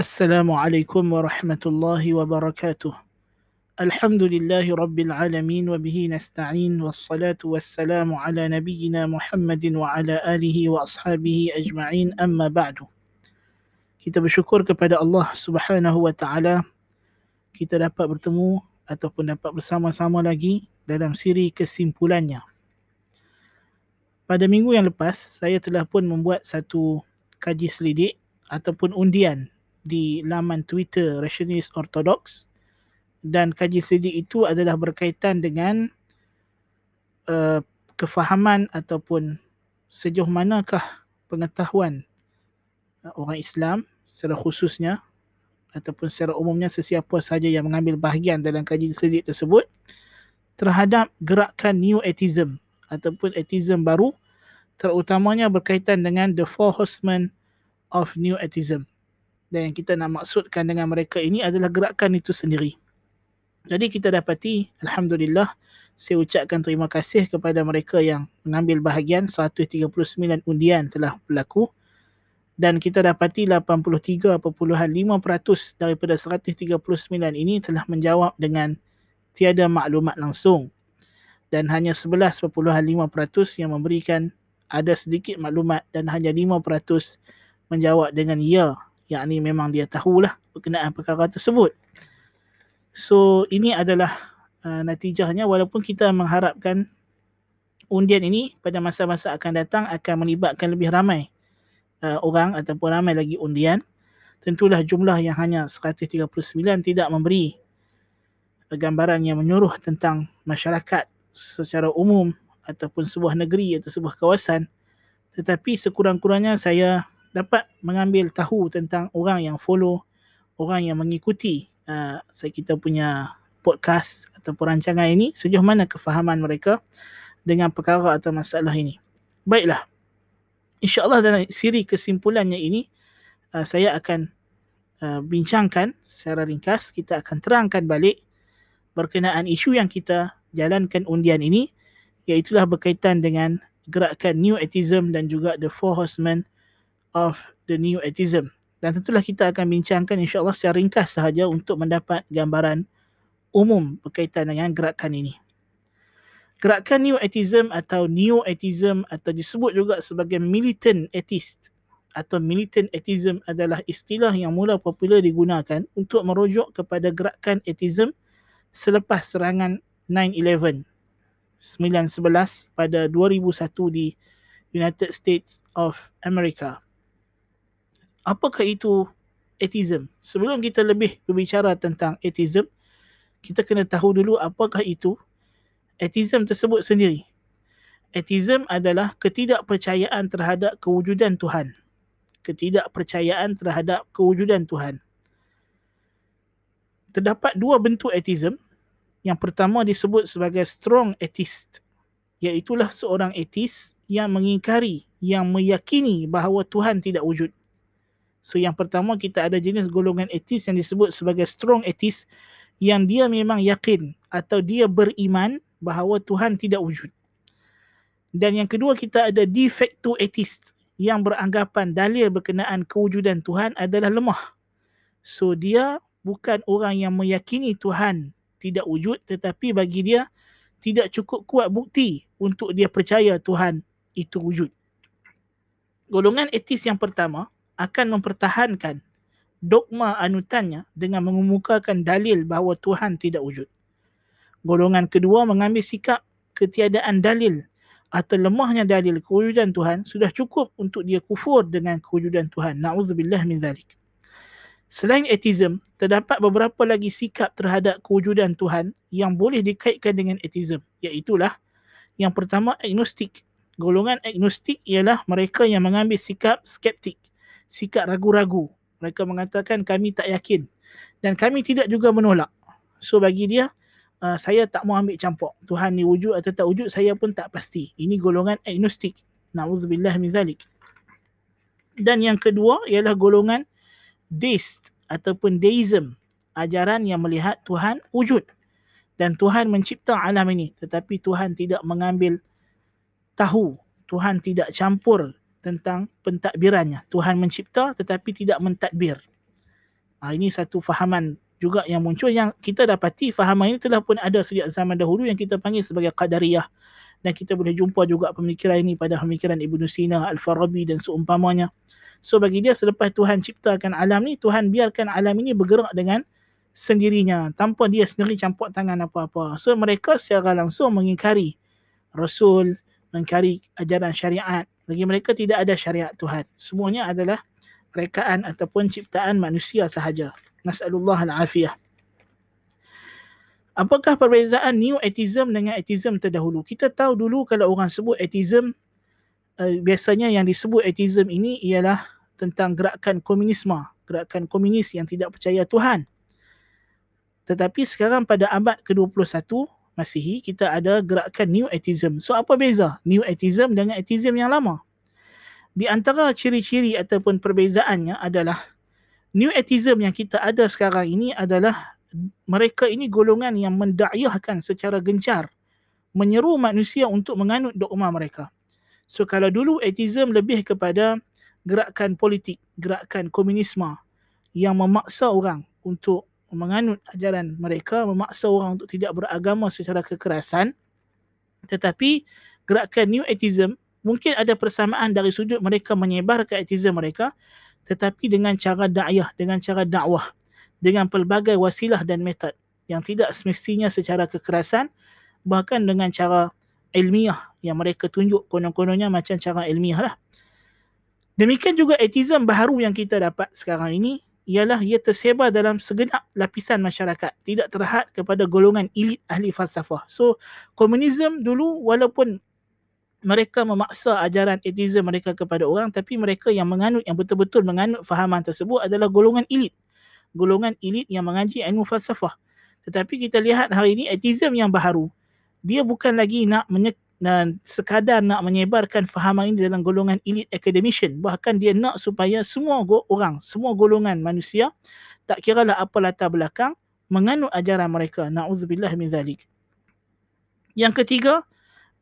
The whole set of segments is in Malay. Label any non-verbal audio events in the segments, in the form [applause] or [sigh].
السلام عليكم ورحمة الله وبركاته الحمد لله رب العالمين وبه نستعين والصلاة والسلام على نبينا محمد وعلى آله وأصحابه أجمعين أما بعد kita bersyukur kepada Allah Subhanahu wa taala kita dapat bertemu ataupun dapat bersama-sama lagi dalam siri kesimpulannya. Pada minggu yang lepas saya telah pun membuat satu kaji selidik ataupun undian di laman Twitter Rationalist Orthodox. Dan kaji selidik itu adalah berkaitan dengan uh, kefahaman ataupun sejauh manakah pengetahuan uh, orang Islam secara khususnya ataupun secara umumnya sesiapa sahaja yang mengambil bahagian dalam kaji selidik tersebut terhadap gerakan New Atheism ataupun atheism baru terutamanya berkaitan dengan the four horsemen of New Atheism dan yang kita nak maksudkan dengan mereka ini adalah gerakan itu sendiri. Jadi kita dapati Alhamdulillah saya ucapkan terima kasih kepada mereka yang mengambil bahagian 139 undian telah berlaku. Dan kita dapati 83.5% daripada 139 ini telah menjawab dengan tiada maklumat langsung. Dan hanya 11.5% yang memberikan ada sedikit maklumat dan hanya 5% menjawab dengan ya yakni memang dia tahulah berkenaan perkara tersebut. So ini adalah uh, natijahnya walaupun kita mengharapkan undian ini pada masa-masa akan datang akan melibatkan lebih ramai uh, orang ataupun ramai lagi undian. Tentulah jumlah yang hanya 139 tidak memberi gambaran yang menyuruh tentang masyarakat secara umum ataupun sebuah negeri atau sebuah kawasan. Tetapi sekurang-kurangnya saya dapat mengambil tahu tentang orang yang follow, orang yang mengikuti uh, kita punya podcast atau perancangan ini, sejauh mana kefahaman mereka dengan perkara atau masalah ini. Baiklah, insyaAllah dalam siri kesimpulannya ini, uh, saya akan uh, bincangkan secara ringkas, kita akan terangkan balik berkenaan isu yang kita jalankan undian ini, iaitulah berkaitan dengan gerakan New Atheism dan juga The Four Horsemen of the new atheism. Dan tentulah kita akan bincangkan insyaAllah secara ringkas sahaja untuk mendapat gambaran umum berkaitan dengan gerakan ini. Gerakan new atheism atau neo atheism atau disebut juga sebagai militant atheist atau militant atheism adalah istilah yang mula popular digunakan untuk merujuk kepada gerakan atheism selepas serangan 9-11 9-11 pada 2001 di United States of America apakah itu atheism? Sebelum kita lebih berbicara tentang atheism, kita kena tahu dulu apakah itu atheism tersebut sendiri. Atheism adalah ketidakpercayaan terhadap kewujudan Tuhan. Ketidakpercayaan terhadap kewujudan Tuhan. Terdapat dua bentuk atheism. Yang pertama disebut sebagai strong atheist. Iaitulah seorang atheist yang mengingkari, yang meyakini bahawa Tuhan tidak wujud. So yang pertama kita ada jenis golongan etis yang disebut sebagai strong etis yang dia memang yakin atau dia beriman bahawa Tuhan tidak wujud. Dan yang kedua kita ada de facto etis yang beranggapan dalil berkenaan kewujudan Tuhan adalah lemah. So dia bukan orang yang meyakini Tuhan tidak wujud tetapi bagi dia tidak cukup kuat bukti untuk dia percaya Tuhan itu wujud. Golongan etis yang pertama akan mempertahankan dogma anutannya dengan mengemukakan dalil bahawa Tuhan tidak wujud. Golongan kedua mengambil sikap ketiadaan dalil atau lemahnya dalil kewujudan Tuhan sudah cukup untuk dia kufur dengan kewujudan Tuhan. Na'udzubillah min zalik. Selain atheism, terdapat beberapa lagi sikap terhadap kewujudan Tuhan yang boleh dikaitkan dengan atheism. Iaitulah yang pertama agnostik. Golongan agnostik ialah mereka yang mengambil sikap skeptik sikap ragu-ragu. Mereka mengatakan kami tak yakin dan kami tidak juga menolak. So bagi dia, uh, saya tak mau ambil campur. Tuhan ni wujud atau tak wujud, saya pun tak pasti. Ini golongan agnostik. Na'udzubillah min zalik. Dan yang kedua ialah golongan deist ataupun deism. Ajaran yang melihat Tuhan wujud. Dan Tuhan mencipta alam ini. Tetapi Tuhan tidak mengambil tahu. Tuhan tidak campur tentang pentadbirannya. Tuhan mencipta tetapi tidak mentadbir. Ha, ini satu fahaman juga yang muncul yang kita dapati fahaman ini telah pun ada sejak zaman dahulu yang kita panggil sebagai qadariyah dan kita boleh jumpa juga pemikiran ini pada pemikiran Ibn Sina, Al-Farabi dan seumpamanya. So bagi dia selepas Tuhan ciptakan alam ni, Tuhan biarkan alam ini bergerak dengan sendirinya tanpa dia sendiri campur tangan apa-apa. So mereka secara langsung mengingkari Rasul, mengingkari ajaran syariat. Bagi mereka tidak ada syariat Tuhan. Semuanya adalah rekaan ataupun ciptaan manusia sahaja. Nas'alullah al-afiyah. Apakah perbezaan new atheism dengan atheism terdahulu? Kita tahu dulu kalau orang sebut atheism, uh, biasanya yang disebut atheism ini ialah tentang gerakan komunisme, gerakan komunis yang tidak percaya Tuhan. Tetapi sekarang pada abad ke-21 Masihi, kita ada gerakan new atheism. So apa beza new atheism dengan atheism yang lama? di antara ciri-ciri ataupun perbezaannya adalah new atheism yang kita ada sekarang ini adalah mereka ini golongan yang mendakyahkan secara gencar menyeru manusia untuk menganut dogma mereka. So kalau dulu atheism lebih kepada gerakan politik, gerakan komunisme yang memaksa orang untuk menganut ajaran mereka, memaksa orang untuk tidak beragama secara kekerasan. Tetapi gerakan new atheism mungkin ada persamaan dari sudut mereka menyebarkan ateisme mereka tetapi dengan cara da'yah, dengan cara dakwah, dengan pelbagai wasilah dan metod yang tidak semestinya secara kekerasan bahkan dengan cara ilmiah yang mereka tunjuk konon-kononnya macam cara ilmiah lah. Demikian juga ateisme baharu yang kita dapat sekarang ini ialah ia tersebar dalam segenap lapisan masyarakat tidak terhad kepada golongan elit ahli falsafah. So komunisme dulu walaupun mereka memaksa ajaran atheism mereka kepada orang tapi mereka yang menganut yang betul-betul menganut fahaman tersebut adalah golongan elit. Golongan elit yang mengaji ilmu falsafah. Tetapi kita lihat hari ini atheism yang baharu. Dia bukan lagi nak menye- dan sekadar nak menyebarkan fahaman ini dalam golongan elit academician bahkan dia nak supaya semua orang semua golongan manusia tak kira lah apa latar belakang menganut ajaran mereka naudzubillah min zalik yang ketiga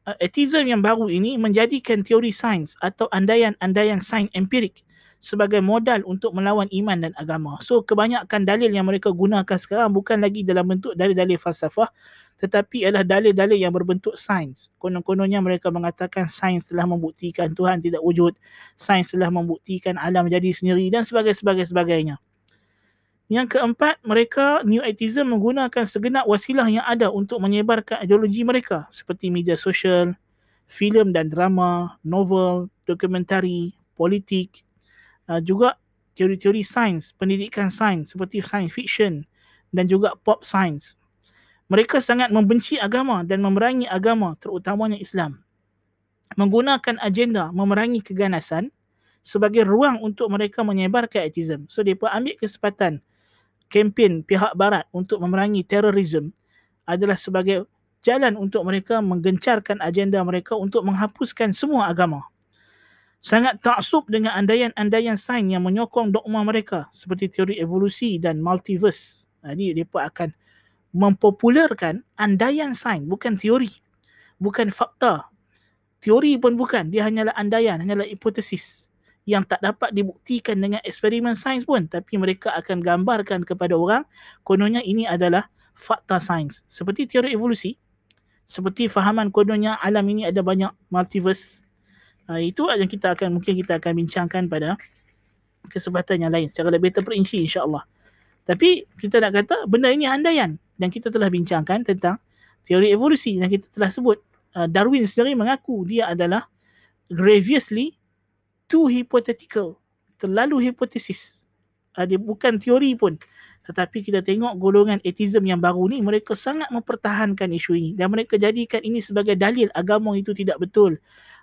uh, atheism yang baru ini menjadikan teori sains atau andaian-andaian sains empirik sebagai modal untuk melawan iman dan agama. So kebanyakan dalil yang mereka gunakan sekarang bukan lagi dalam bentuk dalil-dalil falsafah tetapi adalah dalil-dalil yang berbentuk sains. Konon-kononnya mereka mengatakan sains telah membuktikan Tuhan tidak wujud, sains telah membuktikan alam jadi sendiri dan sebagainya. Yang keempat, mereka New Atheism menggunakan segenap wasilah yang ada untuk menyebarkan ideologi mereka seperti media sosial, filem dan drama, novel, dokumentari, politik, uh, juga teori-teori sains, pendidikan sains seperti science fiction dan juga pop science. Mereka sangat membenci agama dan memerangi agama terutamanya Islam. Menggunakan agenda memerangi keganasan sebagai ruang untuk mereka menyebarkan atheism. So, mereka ambil kesempatan kempen pihak barat untuk memerangi terorisme adalah sebagai jalan untuk mereka menggencarkan agenda mereka untuk menghapuskan semua agama. Sangat taksub dengan andaian-andaian sains yang menyokong dogma mereka seperti teori evolusi dan multiverse. Jadi mereka akan mempopularkan andaian sains bukan teori. Bukan fakta. Teori pun bukan. Dia hanyalah andaian, hanyalah hipotesis yang tak dapat dibuktikan dengan eksperimen sains pun tapi mereka akan gambarkan kepada orang kononnya ini adalah fakta sains seperti teori evolusi seperti fahaman kononnya alam ini ada banyak multiverse uh, itu yang kita akan mungkin kita akan bincangkan pada kesempatan yang lain secara lebih terperinci insya-Allah tapi kita nak kata benda ini andaian dan kita telah bincangkan tentang teori evolusi yang kita telah sebut. Uh, Darwin sendiri mengaku dia adalah graciously too hypothetical terlalu hipotesis. Uh, dia bukan teori pun. Tetapi kita tengok golongan atheism yang baru ni mereka sangat mempertahankan isu ini. Dan mereka jadikan ini sebagai dalil agama itu tidak betul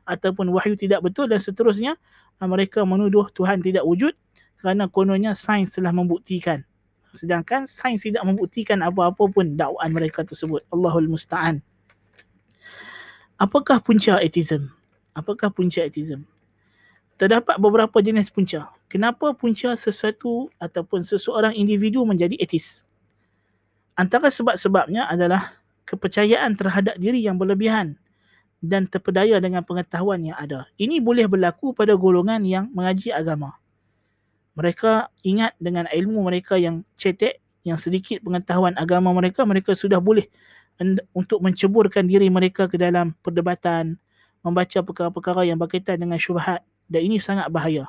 ataupun wahyu tidak betul dan seterusnya. Uh, mereka menuduh Tuhan tidak wujud kerana kononnya sains telah membuktikan sedangkan sains tidak membuktikan apa-apa pun dakwaan mereka tersebut Allahul musta'an apakah punca atheism apakah punca atheism terdapat beberapa jenis punca. Kenapa punca sesuatu ataupun seseorang individu menjadi etis? Antara sebab-sebabnya adalah kepercayaan terhadap diri yang berlebihan dan terpedaya dengan pengetahuan yang ada. Ini boleh berlaku pada golongan yang mengaji agama. Mereka ingat dengan ilmu mereka yang cetek, yang sedikit pengetahuan agama mereka, mereka sudah boleh untuk menceburkan diri mereka ke dalam perdebatan, membaca perkara-perkara yang berkaitan dengan syubhat dan ini sangat bahaya.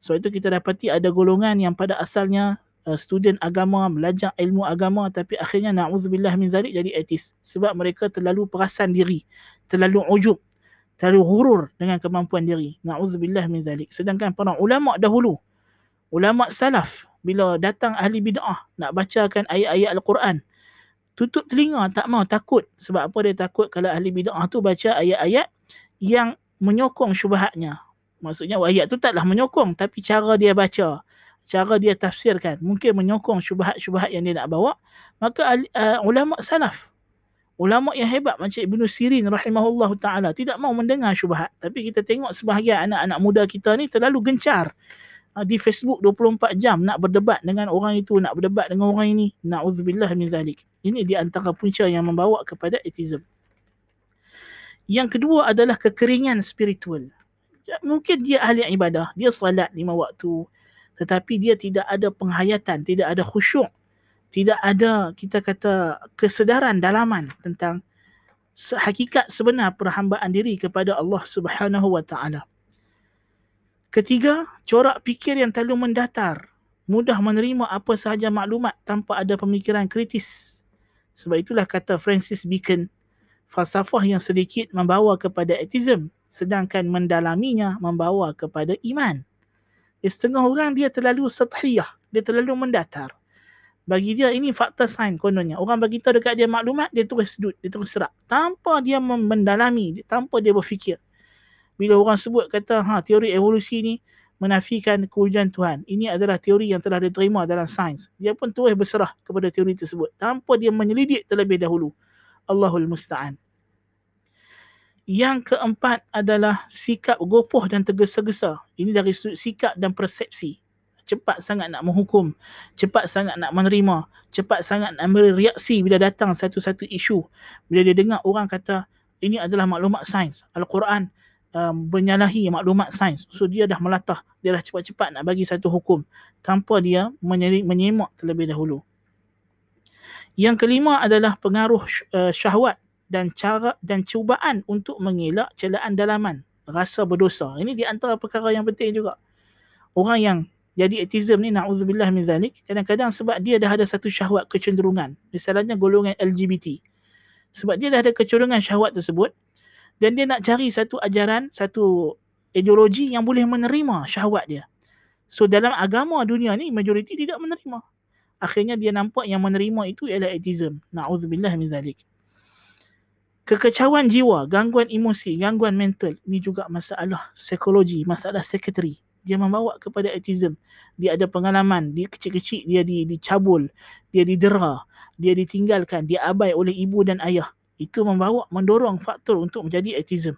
Sebab itu kita dapati ada golongan yang pada asalnya uh, student agama, belajar ilmu agama tapi akhirnya na'udzubillah min zalik jadi etis. Sebab mereka terlalu perasan diri, terlalu ujub, terlalu hurur dengan kemampuan diri. Na'udzubillah min zalik. Sedangkan para ulama dahulu, ulama salaf bila datang ahli bid'ah nak bacakan ayat-ayat Al-Quran, tutup telinga tak mau takut. Sebab apa dia takut kalau ahli bid'ah tu baca ayat-ayat yang menyokong syubhatnya? Maksudnya ayat tu taklah menyokong tapi cara dia baca cara dia tafsirkan mungkin menyokong syubhat-syubhat yang dia nak bawa maka uh, ulama salaf ulama yang hebat macam Ibnu Sirin rahimahullah taala tidak mau mendengar syubhat. Tapi kita tengok sebahagian anak-anak muda kita ni terlalu gencar uh, di Facebook 24 jam nak berdebat dengan orang itu nak berdebat dengan orang ini. Naudzubillah min zalik. Ini di antara punca yang membawa kepada atheism yang kedua adalah kekeringan spiritual. Ya, mungkin dia ahli ibadah, dia salat lima waktu, tetapi dia tidak ada penghayatan, tidak ada khusyuk, tidak ada kita kata kesedaran dalaman tentang hakikat sebenar perhambaan diri kepada Allah Subhanahu wa taala. Ketiga, corak fikir yang terlalu mendatar, mudah menerima apa sahaja maklumat tanpa ada pemikiran kritis. Sebab itulah kata Francis Bacon, falsafah yang sedikit membawa kepada atheism sedangkan mendalaminya membawa kepada iman. Di setengah orang dia terlalu sethiyah, dia terlalu mendatar. Bagi dia ini fakta sains kononnya. Orang bagi tahu dekat dia maklumat, dia terus sedut, dia terus serak. Tanpa dia mendalami, tanpa dia berfikir. Bila orang sebut kata ha teori evolusi ni menafikan kewujudan Tuhan. Ini adalah teori yang telah diterima dalam sains. Dia pun terus berserah kepada teori tersebut tanpa dia menyelidik terlebih dahulu. Allahul Musta'an. Yang keempat adalah sikap gopoh dan tergesa-gesa. Ini dari sudut sikap dan persepsi. Cepat sangat nak menghukum. Cepat sangat nak menerima. Cepat sangat nak bereaksi bila datang satu-satu isu. Bila dia dengar orang kata, ini adalah maklumat sains. Al-Quran um, menyalahi maklumat sains. So dia dah melatah. Dia dah cepat-cepat nak bagi satu hukum. Tanpa dia menyemak terlebih dahulu. Yang kelima adalah pengaruh uh, syahwat dan cara dan cubaan untuk mengelak celaan dalaman rasa berdosa ini di antara perkara yang penting juga orang yang jadi atheism ni na'udzubillah min zalik kadang-kadang sebab dia dah ada satu syahwat kecenderungan misalnya golongan LGBT sebab dia dah ada kecenderungan syahwat tersebut dan dia nak cari satu ajaran satu ideologi yang boleh menerima syahwat dia so dalam agama dunia ni majoriti tidak menerima akhirnya dia nampak yang menerima itu ialah atheism na'udzubillah min zalik kekecauan jiwa, gangguan emosi, gangguan mental ini juga masalah psikologi, masalah sekretari. Dia membawa kepada autism. Dia ada pengalaman, dia kecil-kecil dia di, dicabul, dia didera, dia ditinggalkan, dia abai oleh ibu dan ayah. Itu membawa mendorong faktor untuk menjadi autism.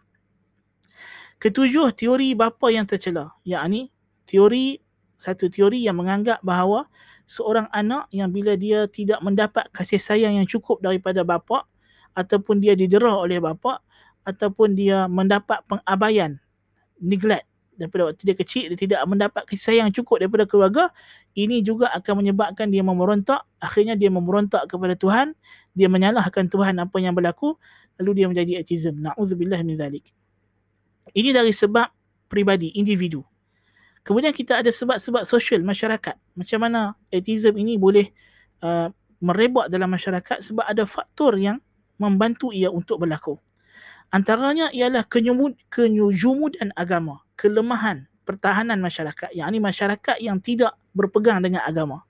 Ketujuh, teori bapa yang tercela. Yang teori satu teori yang menganggap bahawa seorang anak yang bila dia tidak mendapat kasih sayang yang cukup daripada bapa, ataupun dia didera oleh bapa ataupun dia mendapat pengabaian neglect daripada waktu dia kecil dia tidak mendapat kasih sayang cukup daripada keluarga ini juga akan menyebabkan dia memerontak akhirnya dia memerontak kepada Tuhan dia menyalahkan Tuhan apa yang berlaku lalu dia menjadi atheism naudzubillah min zalik ini dari sebab pribadi individu kemudian kita ada sebab-sebab sosial masyarakat macam mana atheism ini boleh uh, merebak dalam masyarakat sebab ada faktor yang membantu ia untuk berlaku. Antaranya ialah kenyumud, kenyujumudan agama, kelemahan pertahanan masyarakat. Yang ini masyarakat yang tidak berpegang dengan agama.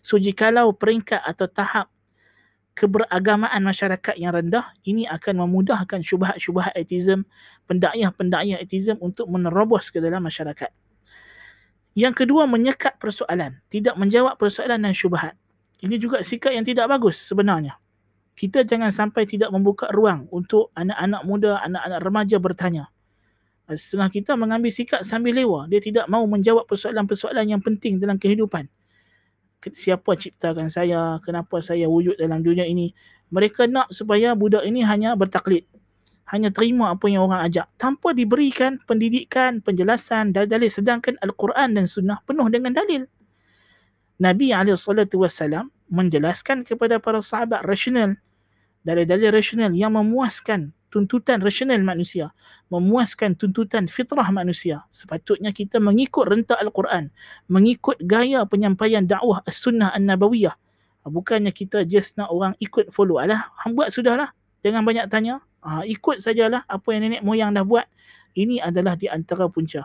So jikalau peringkat atau tahap keberagamaan masyarakat yang rendah, ini akan memudahkan syubhat-syubhat etism, pendakyah-pendakyah etism untuk menerobos ke dalam masyarakat. Yang kedua, menyekat persoalan. Tidak menjawab persoalan dan syubhat. Ini juga sikap yang tidak bagus sebenarnya kita jangan sampai tidak membuka ruang untuk anak-anak muda, anak-anak remaja bertanya. Setengah kita mengambil sikap sambil lewa. Dia tidak mahu menjawab persoalan-persoalan yang penting dalam kehidupan. Siapa ciptakan saya? Kenapa saya wujud dalam dunia ini? Mereka nak supaya budak ini hanya bertaklid. hanya terima apa yang orang ajak tanpa diberikan pendidikan, penjelasan dan dalil sedangkan Al-Quran dan Sunnah penuh dengan dalil. Nabi SAW menjelaskan kepada para sahabat rasional dari dalil rasional yang memuaskan tuntutan rasional manusia, memuaskan tuntutan fitrah manusia. Sepatutnya kita mengikut rentak Al-Quran, mengikut gaya penyampaian dakwah As-Sunnah An-Nabawiyah. Bukannya kita just nak orang ikut follow. Alah, buat sudahlah. Jangan banyak tanya. Ha, ikut sajalah apa yang nenek moyang dah buat. Ini adalah di antara punca.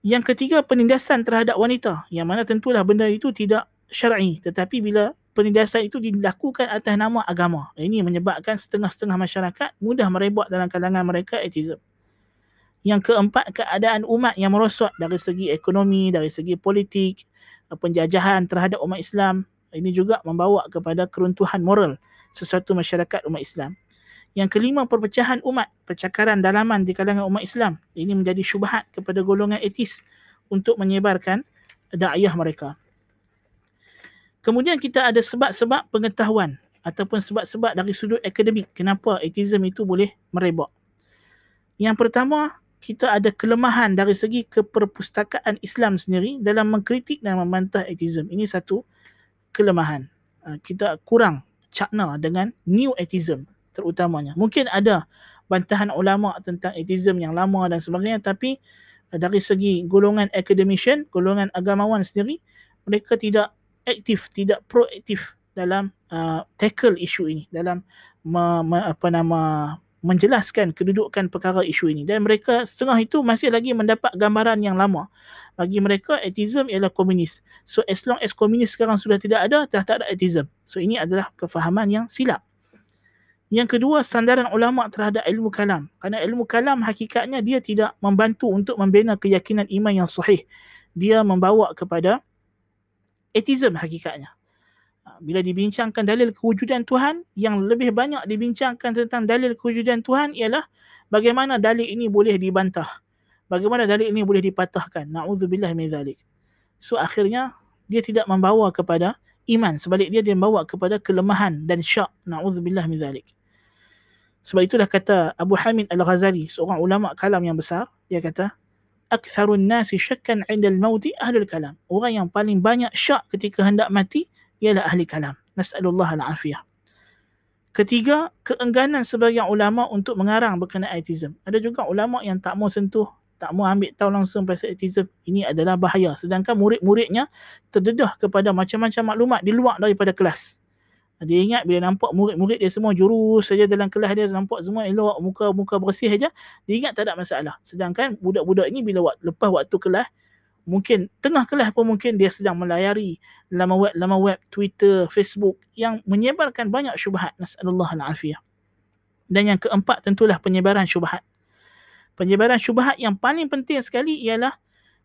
Yang ketiga, penindasan terhadap wanita. Yang mana tentulah benda itu tidak syar'i. Tetapi bila penindasan itu dilakukan atas nama agama. Ini menyebabkan setengah-setengah masyarakat mudah merebak dalam kalangan mereka etism. Yang keempat, keadaan umat yang merosot dari segi ekonomi, dari segi politik, penjajahan terhadap umat Islam. Ini juga membawa kepada keruntuhan moral sesuatu masyarakat umat Islam. Yang kelima, perpecahan umat, percakaran dalaman di kalangan umat Islam. Ini menjadi syubhat kepada golongan etis untuk menyebarkan dakwah mereka. Kemudian kita ada sebab-sebab pengetahuan ataupun sebab-sebab dari sudut akademik kenapa atheism itu boleh merebak. Yang pertama, kita ada kelemahan dari segi keperpustakaan Islam sendiri dalam mengkritik dan membantah atheism. Ini satu kelemahan. Ah, kita kurang cakna dengan new atheism terutamanya. Mungkin ada bantahan ulama tentang atheism yang lama dan sebagainya tapi ah, dari segi golongan academician, golongan agamawan sendiri, mereka tidak aktif tidak proaktif dalam uh, tackle isu ini dalam me, me, apa nama menjelaskan kedudukan perkara isu ini. Dan mereka setengah itu masih lagi mendapat gambaran yang lama. Bagi mereka atheism ialah komunis. So as long as komunis sekarang sudah tidak ada dah tak ada atheism. So ini adalah kefahaman yang silap. Yang kedua sandaran ulama terhadap ilmu kalam. Kerana ilmu kalam hakikatnya dia tidak membantu untuk membina keyakinan iman yang sahih. Dia membawa kepada atheism hakikatnya. Ha, bila dibincangkan dalil kewujudan Tuhan, yang lebih banyak dibincangkan tentang dalil kewujudan Tuhan ialah bagaimana dalil ini boleh dibantah. Bagaimana dalil ini boleh dipatahkan. Na'udzubillah min zalik. So akhirnya dia tidak membawa kepada iman. Sebalik dia dia membawa kepada kelemahan dan syak. Na'udzubillah min zalik. Sebab itulah kata Abu Hamid Al-Ghazali, seorang ulama kalam yang besar, dia kata, aktsarun nasi syakkan 'inda al-maut ahlul kalam. Orang yang paling banyak syak ketika hendak mati ialah ahli kalam. Nas'alullah al-afiyah. Ketiga, keengganan sebagian ulama untuk mengarang berkenaan atheism. Ada juga ulama yang tak mau sentuh, tak mau ambil tahu langsung pasal atheism. Ini adalah bahaya. Sedangkan murid-muridnya terdedah kepada macam-macam maklumat di luar daripada kelas. Dia ingat bila nampak murid-murid dia semua jurus saja dalam kelas dia nampak semua elok muka-muka bersih saja, dia ingat tak ada masalah. Sedangkan budak-budak ini bila waktu, lepas waktu kelas mungkin tengah kelas pun mungkin dia sedang melayari laman web laman web Twitter, Facebook yang menyebarkan banyak syubhat nasallahu alafiyah. Dan yang keempat tentulah penyebaran syubhat. Penyebaran syubhat yang paling penting sekali ialah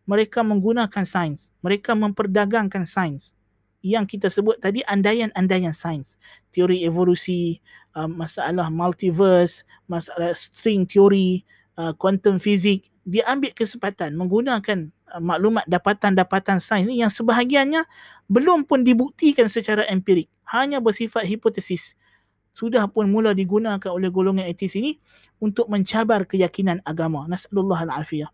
mereka menggunakan sains. Mereka memperdagangkan sains yang kita sebut tadi andaian-andaian sains. Teori evolusi, uh, masalah multiverse, masalah string teori, uh, quantum fizik, dia ambil kesempatan menggunakan uh, maklumat dapatan-dapatan sains ini yang sebahagiannya belum pun dibuktikan secara empirik, hanya bersifat hipotesis. Sudah pun mula digunakan oleh golongan etis ini untuk mencabar keyakinan agama. Nas'alullah al-afiyah.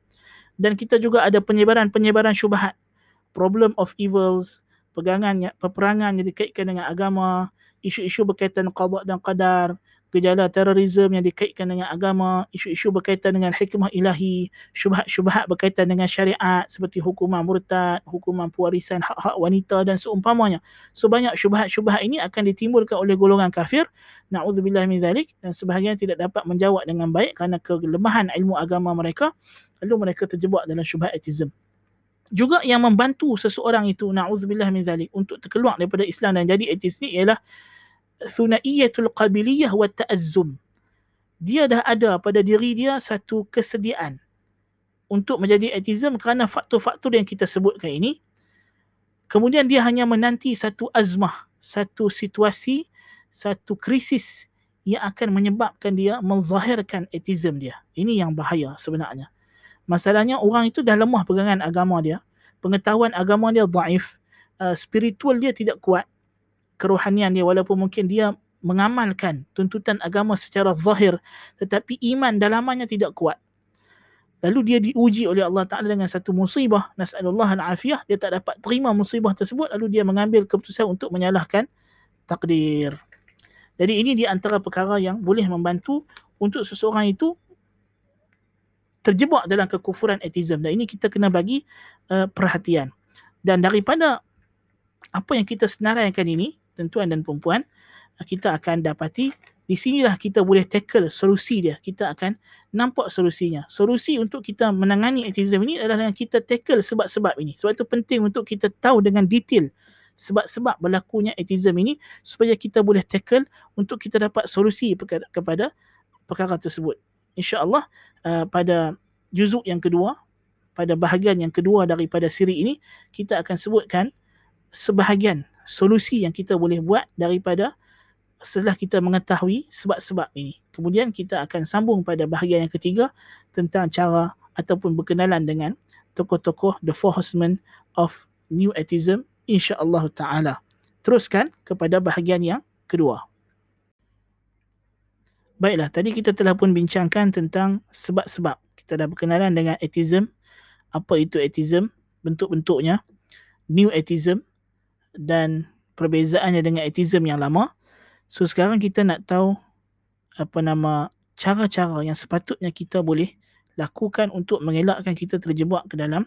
Dan kita juga ada penyebaran-penyebaran syubhat. Problem of evils, pegangan peperangan yang dikaitkan dengan agama, isu-isu berkaitan qada dan qadar, gejala terorisme yang dikaitkan dengan agama, isu-isu berkaitan dengan hikmah ilahi, syubhat-syubhat berkaitan dengan syariat seperti hukuman murtad, hukuman pewarisan hak-hak wanita dan seumpamanya. So banyak syubhat-syubhat ini akan ditimbulkan oleh golongan kafir, na'udzubillah min zalik dan sebahagian tidak dapat menjawab dengan baik kerana kelemahan ilmu agama mereka, lalu mereka terjebak dalam syubhat ateism juga yang membantu seseorang itu na'udzubillah min zalik untuk terkeluar daripada Islam dan jadi ateis ni ialah thunaiyatul qabiliyah wa ta'azzum. Dia dah ada pada diri dia satu kesediaan untuk menjadi ateism kerana faktor-faktor yang kita sebutkan ini. Kemudian dia hanya menanti satu azmah satu situasi satu krisis yang akan menyebabkan dia menzahirkan ateism dia. Ini yang bahaya sebenarnya Masalahnya orang itu dah lemah pegangan agama dia. Pengetahuan agama dia daif. Uh, spiritual dia tidak kuat. Kerohanian dia walaupun mungkin dia mengamalkan tuntutan agama secara zahir tetapi iman dalamannya tidak kuat lalu dia diuji oleh Allah Taala dengan satu musibah nasallallahu alafiyah dia tak dapat terima musibah tersebut lalu dia mengambil keputusan untuk menyalahkan takdir jadi ini di antara perkara yang boleh membantu untuk seseorang itu terjebak dalam kekufuran atheism. Dan ini kita kena bagi uh, perhatian. Dan daripada apa yang kita senaraikan ini tuan dan perempuan uh, kita akan dapati di sinilah kita boleh tackle solusi dia. Kita akan nampak solusinya. Solusi untuk kita menangani atheism ini adalah yang kita tackle sebab-sebab ini. Sebab itu penting untuk kita tahu dengan detail sebab-sebab berlakunya atheism ini supaya kita boleh tackle untuk kita dapat solusi kepada perkara tersebut. insya-Allah uh, pada juzuk yang kedua pada bahagian yang kedua daripada siri ini kita akan sebutkan sebahagian solusi yang kita boleh buat daripada setelah kita mengetahui sebab-sebab ini. Kemudian kita akan sambung pada bahagian yang ketiga tentang cara ataupun berkenalan dengan tokoh-tokoh the four horsemen of new atheism insya-Allah taala. Teruskan kepada bahagian yang kedua. Baiklah, tadi kita telah pun bincangkan tentang sebab-sebab. Kita dah berkenalan dengan atheism. Apa itu atheism? Bentuk-bentuknya. New atheism. Dan perbezaannya dengan atheism yang lama. So sekarang kita nak tahu apa nama cara-cara yang sepatutnya kita boleh lakukan untuk mengelakkan kita terjebak ke dalam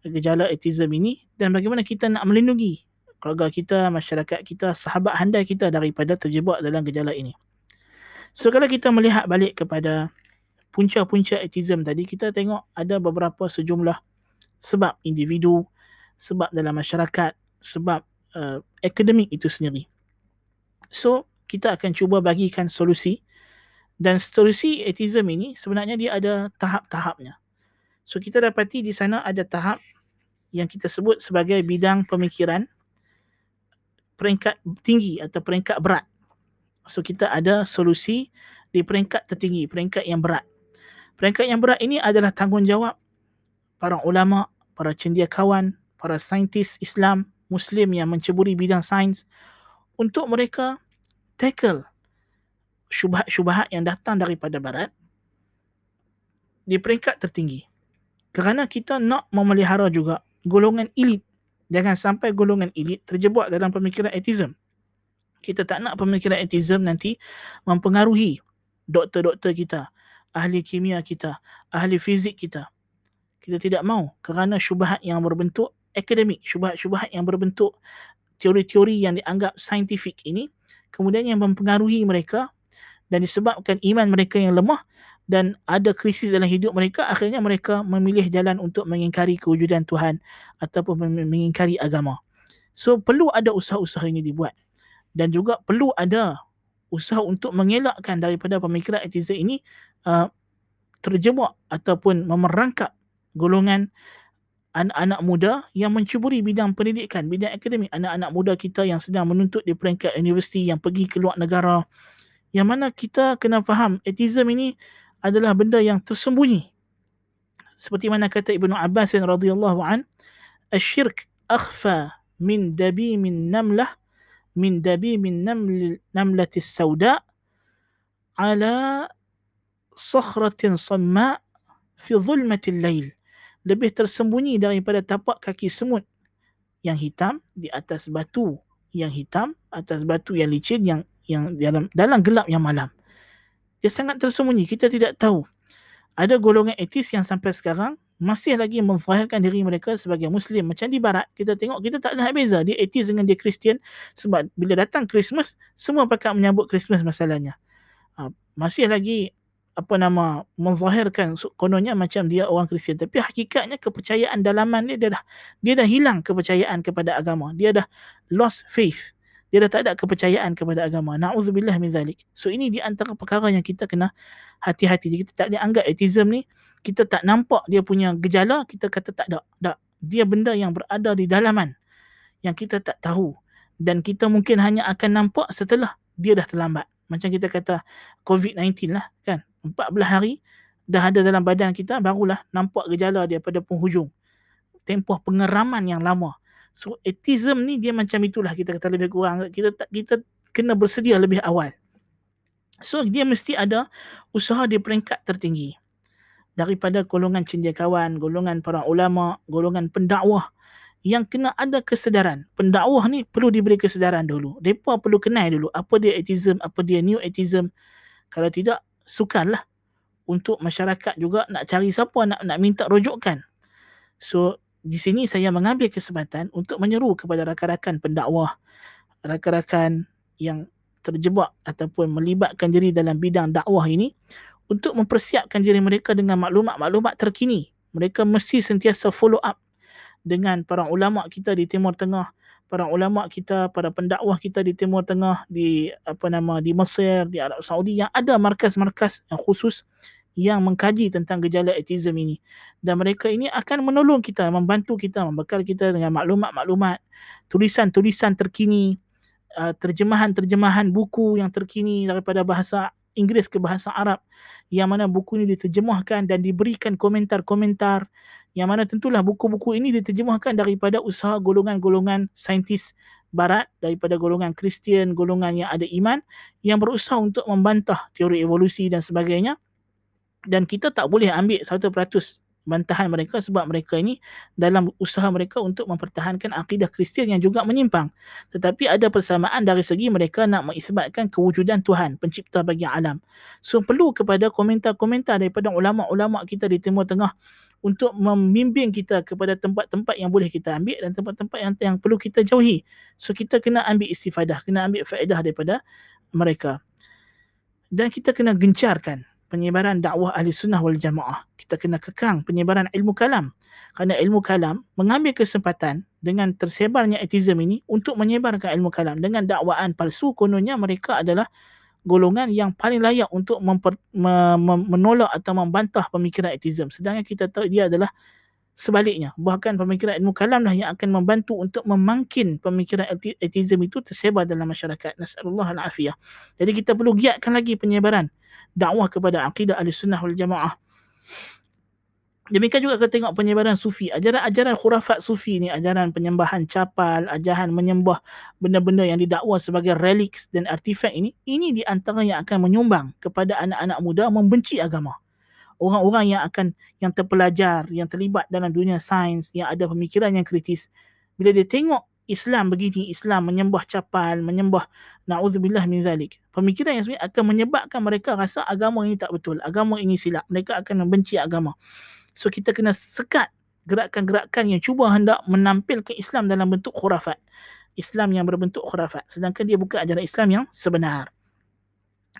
gejala atheism ini dan bagaimana kita nak melindungi keluarga kita, masyarakat kita, sahabat handai kita daripada terjebak dalam gejala ini. So kalau kita melihat balik kepada punca-punca atheism tadi, kita tengok ada beberapa sejumlah sebab individu, sebab dalam masyarakat, sebab uh, akademik itu sendiri. So kita akan cuba bagikan solusi dan solusi atheism ini sebenarnya dia ada tahap-tahapnya. So kita dapati di sana ada tahap yang kita sebut sebagai bidang pemikiran peringkat tinggi atau peringkat berat. So kita ada solusi di peringkat tertinggi, peringkat yang berat. Peringkat yang berat ini adalah tanggungjawab para ulama, para cendekiawan, para saintis Islam, Muslim yang menceburi bidang sains untuk mereka tackle syubhat-syubhat yang datang daripada barat di peringkat tertinggi. Kerana kita nak memelihara juga golongan elit. Jangan sampai golongan elit terjebak dalam pemikiran atheism kita tak nak pemikiran atheism nanti mempengaruhi doktor-doktor kita, ahli kimia kita, ahli fizik kita. Kita tidak mahu kerana syubhat yang berbentuk akademik, syubhat-syubhat yang berbentuk teori-teori yang dianggap saintifik ini kemudian yang mempengaruhi mereka dan disebabkan iman mereka yang lemah dan ada krisis dalam hidup mereka akhirnya mereka memilih jalan untuk mengingkari kewujudan Tuhan ataupun mengingkari agama. So perlu ada usaha-usaha ini dibuat dan juga perlu ada usaha untuk mengelakkan daripada pemikiran atheism ini uh, terjebak ataupun memerangkap golongan anak-anak muda yang mencuburi bidang pendidikan, bidang akademik, anak-anak muda kita yang sedang menuntut di peringkat universiti yang pergi ke luar negara. Yang mana kita kena faham atheism ini adalah benda yang tersembunyi. Seperti mana kata Ibnu Abbas radhiyallahu an, "Asy-syirk akhfa min dabimin namlah min dabi min naml namlati sauda ala sakhratin samma fi zulmati lail lebih tersembunyi daripada tapak kaki semut yang hitam di atas batu yang hitam atas batu yang licin yang yang dalam dalam gelap yang malam. Dia sangat tersembunyi. Kita tidak tahu. Ada golongan etis yang sampai sekarang masih lagi memfahirkan diri mereka sebagai Muslim. Macam di Barat, kita tengok kita tak ada beza. Dia atheist dengan dia Kristian. Sebab bila datang Christmas, semua pakat menyambut Christmas masalahnya. Ha, masih lagi apa nama memfahirkan kononnya macam dia orang Kristian tapi hakikatnya kepercayaan dalaman dia, dia dah dia dah hilang kepercayaan kepada agama dia dah lost faith dia dah tak ada kepercayaan kepada agama naudzubillah min zalik so ini di antara perkara yang kita kena hati-hati kita tak boleh anggap atheism ni kita tak nampak dia punya gejala, kita kata tak ada. Tak. Dia benda yang berada di dalaman yang kita tak tahu dan kita mungkin hanya akan nampak setelah dia dah terlambat. Macam kita kata COVID-19 lah kan. 14 hari dah ada dalam badan kita barulah nampak gejala dia pada penghujung. Tempoh pengeraman yang lama. So atheism ni dia macam itulah kita kata lebih kurang. Kita tak kita kena bersedia lebih awal. So dia mesti ada usaha di peringkat tertinggi. Daripada golongan cendekiawan, golongan para ulama, golongan pendakwah yang kena ada kesedaran. Pendakwah ni perlu diberi kesedaran dulu. Mereka perlu kenal dulu apa dia atheism, apa dia new atheism. Kalau tidak, sukarlah untuk masyarakat juga nak cari siapa nak nak minta rujukan. So, di sini saya mengambil kesempatan untuk menyeru kepada rakan-rakan pendakwah, rakan-rakan yang terjebak ataupun melibatkan diri dalam bidang dakwah ini untuk mempersiapkan diri mereka dengan maklumat-maklumat terkini. Mereka mesti sentiasa follow up dengan para ulama kita di Timur Tengah, para ulama kita, para pendakwah kita di Timur Tengah, di apa nama di Mesir, di Arab Saudi yang ada markas-markas yang khusus yang mengkaji tentang gejala autism ini. Dan mereka ini akan menolong kita membantu kita membekal kita dengan maklumat-maklumat tulisan-tulisan terkini uh, terjemahan-terjemahan buku yang terkini daripada bahasa Inggeris ke bahasa Arab yang mana buku ini diterjemahkan dan diberikan komentar-komentar yang mana tentulah buku-buku ini diterjemahkan daripada usaha golongan-golongan saintis barat daripada golongan Kristian, golongan yang ada iman yang berusaha untuk membantah teori evolusi dan sebagainya dan kita tak boleh ambil 100% bantahan mereka sebab mereka ini dalam usaha mereka untuk mempertahankan akidah Kristian yang juga menyimpang. Tetapi ada persamaan dari segi mereka nak mengisbatkan kewujudan Tuhan, pencipta bagi alam. So perlu kepada komentar-komentar daripada ulama-ulama kita di Timur Tengah untuk membimbing kita kepada tempat-tempat yang boleh kita ambil dan tempat-tempat yang yang perlu kita jauhi. So kita kena ambil istifadah, kena ambil faedah daripada mereka. Dan kita kena gencarkan penyebaran dakwah ahli sunnah wal jamaah. Kita kena kekang penyebaran ilmu kalam. Kerana ilmu kalam mengambil kesempatan dengan tersebarnya ateism ini untuk menyebarkan ilmu kalam. Dengan dakwaan palsu kononnya mereka adalah golongan yang paling layak untuk memper, me, me, menolak atau membantah pemikiran ateism. Sedangkan kita tahu dia adalah sebaliknya. Bahkan pemikiran ilmu kalam lah yang akan membantu untuk memangkin pemikiran ateism itu tersebar dalam masyarakat. Nasallallahu al-afiyah. Jadi kita perlu giatkan lagi penyebaran dakwah kepada akidah ahli sunnah wal jamaah. Demikian juga kita tengok penyebaran sufi. Ajaran-ajaran khurafat sufi ni, ajaran penyembahan capal, ajaran menyembah benda-benda yang didakwa sebagai relics dan artifak ini, ini di antara yang akan menyumbang kepada anak-anak muda membenci agama. Orang-orang yang akan yang terpelajar, yang terlibat dalam dunia sains, yang ada pemikiran yang kritis, bila dia tengok Islam begini, Islam menyembah capal, menyembah na'udzubillah min zalik. Pemikiran yang sebenarnya akan menyebabkan mereka rasa agama ini tak betul, agama ini silap. Mereka akan membenci agama. So kita kena sekat gerakan-gerakan yang cuba hendak menampilkan Islam dalam bentuk khurafat. Islam yang berbentuk khurafat. Sedangkan dia bukan ajaran Islam yang sebenar.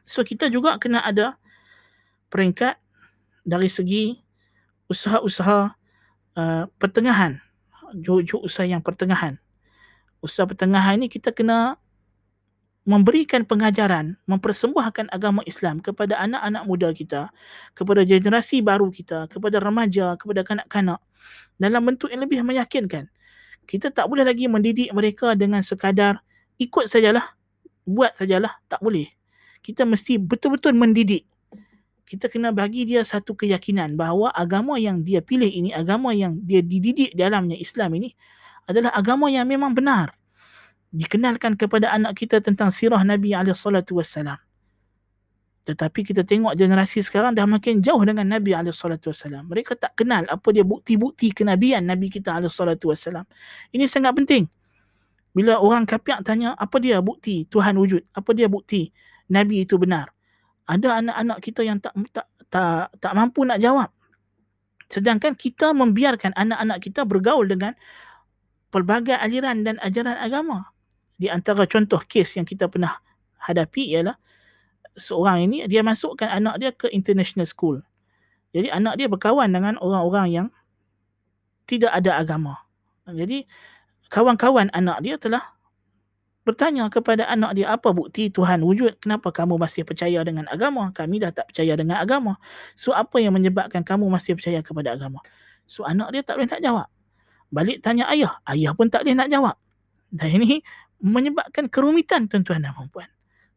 So kita juga kena ada peringkat dari segi usaha-usaha uh, pertengahan. Juk-juk usaha yang pertengahan usaha pertengahan ini kita kena memberikan pengajaran, mempersembahkan agama Islam kepada anak-anak muda kita, kepada generasi baru kita, kepada remaja, kepada kanak-kanak dalam bentuk yang lebih meyakinkan. Kita tak boleh lagi mendidik mereka dengan sekadar ikut sajalah, buat sajalah, tak boleh. Kita mesti betul-betul mendidik. Kita kena bagi dia satu keyakinan bahawa agama yang dia pilih ini, agama yang dia dididik dalamnya Islam ini adalah agama yang memang benar. Dikenalkan kepada anak kita tentang sirah Nabi SAW. Tetapi kita tengok generasi sekarang dah makin jauh dengan Nabi SAW. Mereka tak kenal apa dia bukti-bukti kenabian Nabi kita SAW. Ini sangat penting. Bila orang kapiak tanya apa dia bukti Tuhan wujud, apa dia bukti Nabi itu benar. Ada anak-anak kita yang tak tak tak, tak mampu nak jawab. Sedangkan kita membiarkan anak-anak kita bergaul dengan pelbagai aliran dan ajaran agama. Di antara contoh kes yang kita pernah hadapi ialah seorang ini dia masukkan anak dia ke international school. Jadi anak dia berkawan dengan orang-orang yang tidak ada agama. Jadi kawan-kawan anak dia telah bertanya kepada anak dia apa bukti Tuhan wujud? Kenapa kamu masih percaya dengan agama? Kami dah tak percaya dengan agama. So apa yang menyebabkan kamu masih percaya kepada agama? So anak dia tak boleh nak jawab. Balik tanya ayah, ayah pun tak boleh nak jawab. Dan ini menyebabkan kerumitan tuan-tuan dan puan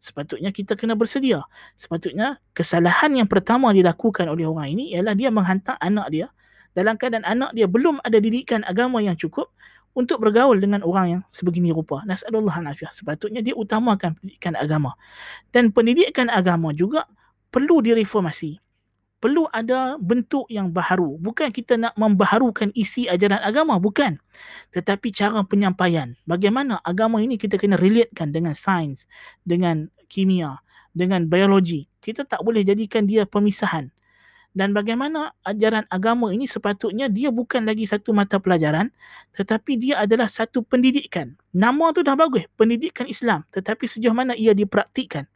Sepatutnya kita kena bersedia. Sepatutnya kesalahan yang pertama dilakukan oleh orang ini ialah dia menghantar anak dia. Dalam keadaan anak dia belum ada didikan agama yang cukup untuk bergaul dengan orang yang sebegini rupa. Nasallallahu alaihi Sepatutnya dia utamakan pendidikan agama. Dan pendidikan agama juga perlu direformasi. Perlu ada bentuk yang baharu. Bukan kita nak membaharukan isi ajaran agama, bukan. Tetapi cara penyampaian. Bagaimana agama ini kita kena relatekan dengan sains, dengan kimia, dengan biologi. Kita tak boleh jadikan dia pemisahan dan bagaimana ajaran agama ini sepatutnya dia bukan lagi satu mata pelajaran tetapi dia adalah satu pendidikan. Nama tu dah bagus, pendidikan Islam, tetapi sejauh mana ia dipraktikkan?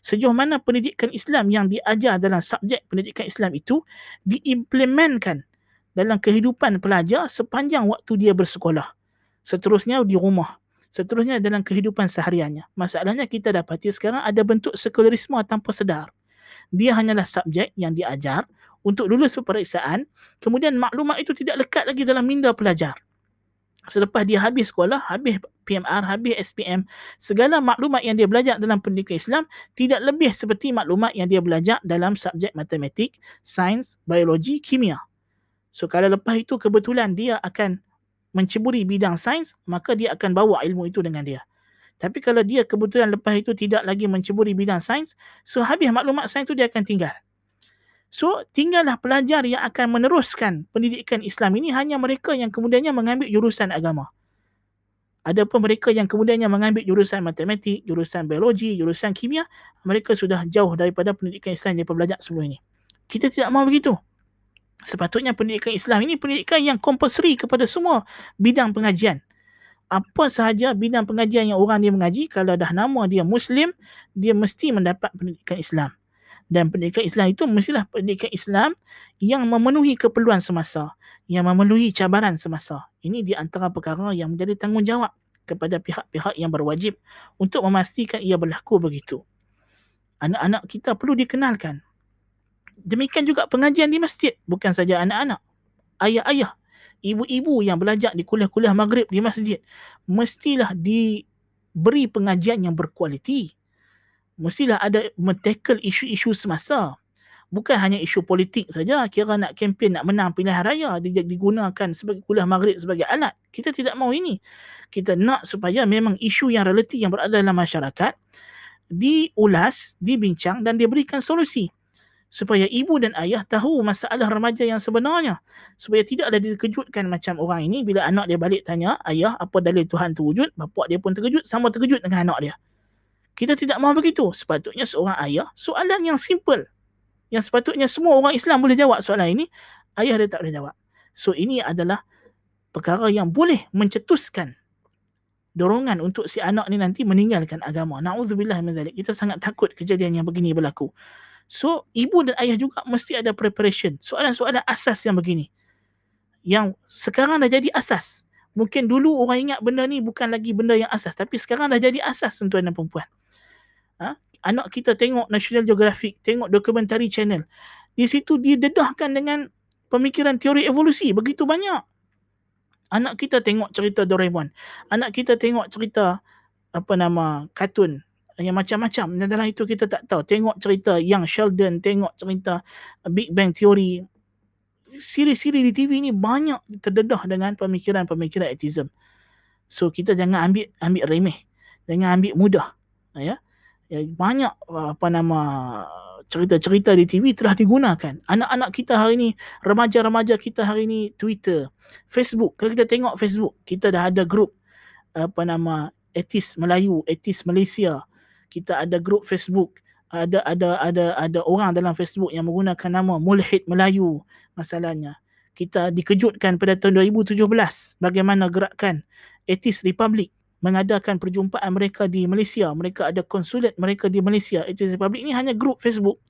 Sejauh mana pendidikan Islam yang diajar dalam subjek pendidikan Islam itu diimplementkan dalam kehidupan pelajar sepanjang waktu dia bersekolah. Seterusnya di rumah. Seterusnya dalam kehidupan sehariannya. Masalahnya kita dapati sekarang ada bentuk sekularisme tanpa sedar dia hanyalah subjek yang diajar untuk lulus peperiksaan. Kemudian maklumat itu tidak lekat lagi dalam minda pelajar. Selepas dia habis sekolah habis PMR habis SPM segala maklumat yang dia belajar dalam pendidikan Islam tidak lebih seperti maklumat yang dia belajar dalam subjek matematik sains biologi kimia. So kalau lepas itu kebetulan dia akan menceburi bidang sains maka dia akan bawa ilmu itu dengan dia tapi kalau dia kebetulan lepas itu tidak lagi menceburi bidang sains, so habis maklumat sains itu dia akan tinggal. So tinggallah pelajar yang akan meneruskan pendidikan Islam ini hanya mereka yang kemudiannya mengambil jurusan agama. Adapun mereka yang kemudiannya mengambil jurusan matematik, jurusan biologi, jurusan kimia, mereka sudah jauh daripada pendidikan Islam yang belajar sebelum ini. Kita tidak mahu begitu. Sepatutnya pendidikan Islam ini pendidikan yang compulsory kepada semua bidang pengajian apa sahaja bidang pengajian yang orang dia mengaji kalau dah nama dia muslim dia mesti mendapat pendidikan Islam. Dan pendidikan Islam itu mestilah pendidikan Islam yang memenuhi keperluan semasa yang memenuhi cabaran semasa. Ini di antara perkara yang menjadi tanggungjawab kepada pihak-pihak yang berwajib untuk memastikan ia berlaku begitu. Anak-anak kita perlu dikenalkan. Demikian juga pengajian di masjid bukan saja anak-anak ayah-ayah ibu-ibu yang belajar di kuliah-kuliah maghrib di masjid mestilah diberi pengajian yang berkualiti. Mestilah ada mentackle isu-isu semasa. Bukan hanya isu politik saja. Kira nak kempen, nak menang pilihan raya digunakan sebagai kuliah maghrib sebagai alat. Kita tidak mahu ini. Kita nak supaya memang isu yang relatif yang berada dalam masyarakat diulas, dibincang dan diberikan solusi supaya ibu dan ayah tahu masalah remaja yang sebenarnya. Supaya tidak ada dikejutkan macam orang ini. Bila anak dia balik tanya ayah apa dalil Tuhan tu wujud bapa dia pun terkejut sama terkejut dengan anak dia. Kita tidak mahu begitu. Sepatutnya seorang ayah soalan yang simple. Yang sepatutnya semua orang Islam boleh jawab soalan ini ayah dia tak boleh jawab. So ini adalah perkara yang boleh mencetuskan dorongan untuk si anak ni nanti meninggalkan agama. Nauzubillah min zalik. Kita sangat takut kejadian yang begini berlaku. So, ibu dan ayah juga mesti ada preparation. Soalan-soalan asas yang begini. Yang sekarang dah jadi asas. Mungkin dulu orang ingat benda ni bukan lagi benda yang asas. Tapi sekarang dah jadi asas tuan dan perempuan. Ha? Anak kita tengok National Geographic, tengok dokumentari channel. Di situ dia dedahkan dengan pemikiran teori evolusi. Begitu banyak. Anak kita tengok cerita Doraemon. Anak kita tengok cerita apa nama kartun yang macam-macam. Dan dalam itu kita tak tahu. Tengok cerita yang Sheldon tengok cerita Big Bang Theory. Siri-siri di TV ni banyak terdedah dengan pemikiran-pemikiran atheism so kita jangan ambil ambil remeh. Jangan ambil mudah. Ya, ya banyak apa nama cerita-cerita di TV telah digunakan. Anak-anak kita hari ni remaja-remaja kita hari ni Twitter Facebook. Kalau kita tengok Facebook kita dah ada grup apa nama etis Melayu etis Malaysia kita ada grup Facebook. Ada ada ada ada orang dalam Facebook yang menggunakan nama Mulhid Melayu masalahnya. Kita dikejutkan pada tahun 2017 bagaimana gerakan Etis Republic mengadakan perjumpaan mereka di Malaysia. Mereka ada konsulat mereka di Malaysia. Etis Republic ini hanya grup Facebook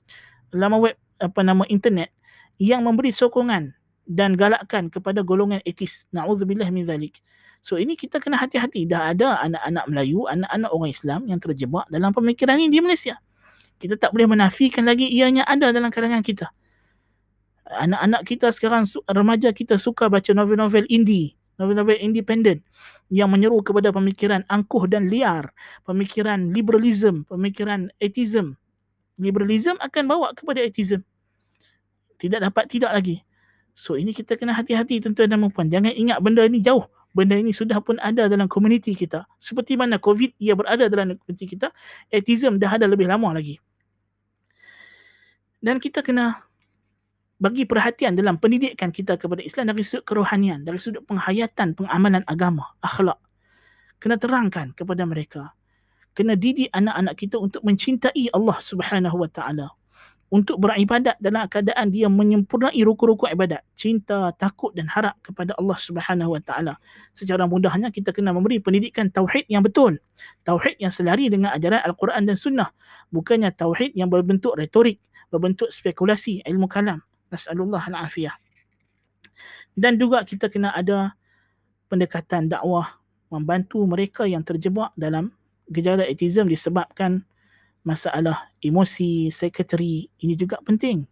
laman web apa nama internet yang memberi sokongan dan galakkan kepada golongan etis. Naudzubillah min zalik So ini kita kena hati-hati. Dah ada anak-anak Melayu, anak-anak orang Islam yang terjebak dalam pemikiran ini di Malaysia. Kita tak boleh menafikan lagi ianya ada dalam kalangan kita. Anak-anak kita sekarang, remaja kita suka baca novel-novel indie. Novel-novel independent yang menyeru kepada pemikiran angkuh dan liar. Pemikiran liberalism, pemikiran atheism. Liberalism akan bawa kepada atheism. Tidak dapat tidak lagi. So ini kita kena hati-hati tuan-tuan dan puan. Jangan ingat benda ini jauh benda ini sudah pun ada dalam komuniti kita. Seperti mana COVID ia berada dalam komuniti kita, atheism dah ada lebih lama lagi. Dan kita kena bagi perhatian dalam pendidikan kita kepada Islam dari sudut kerohanian, dari sudut penghayatan, pengamalan agama, akhlak. Kena terangkan kepada mereka. Kena didik anak-anak kita untuk mencintai Allah Subhanahu Wa Taala untuk beribadat dalam keadaan dia menyempurnai rukun-rukun ibadat. Cinta takut dan harap kepada Allah Subhanahu Wa Taala. Secara mudahnya kita kena memberi pendidikan tauhid yang betul. Tauhid yang selari dengan ajaran al-Quran dan sunnah. Bukannya tauhid yang berbentuk retorik berbentuk spekulasi ilmu kalam. Nasallallahu al-afiyah. Dan juga kita kena ada pendekatan dakwah membantu mereka yang terjebak dalam gejala autism disebabkan masalah emosi, sekretari, ini juga penting.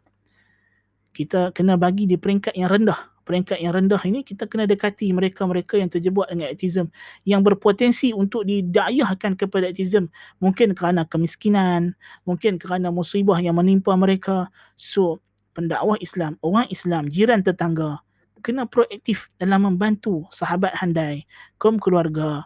Kita kena bagi di peringkat yang rendah. Peringkat yang rendah ini kita kena dekati mereka-mereka yang terjebak dengan autism yang berpotensi untuk didayahkan kepada autism mungkin kerana kemiskinan, mungkin kerana musibah yang menimpa mereka. So, pendakwah Islam, orang Islam, jiran tetangga kena proaktif dalam membantu sahabat handai, kaum keluarga,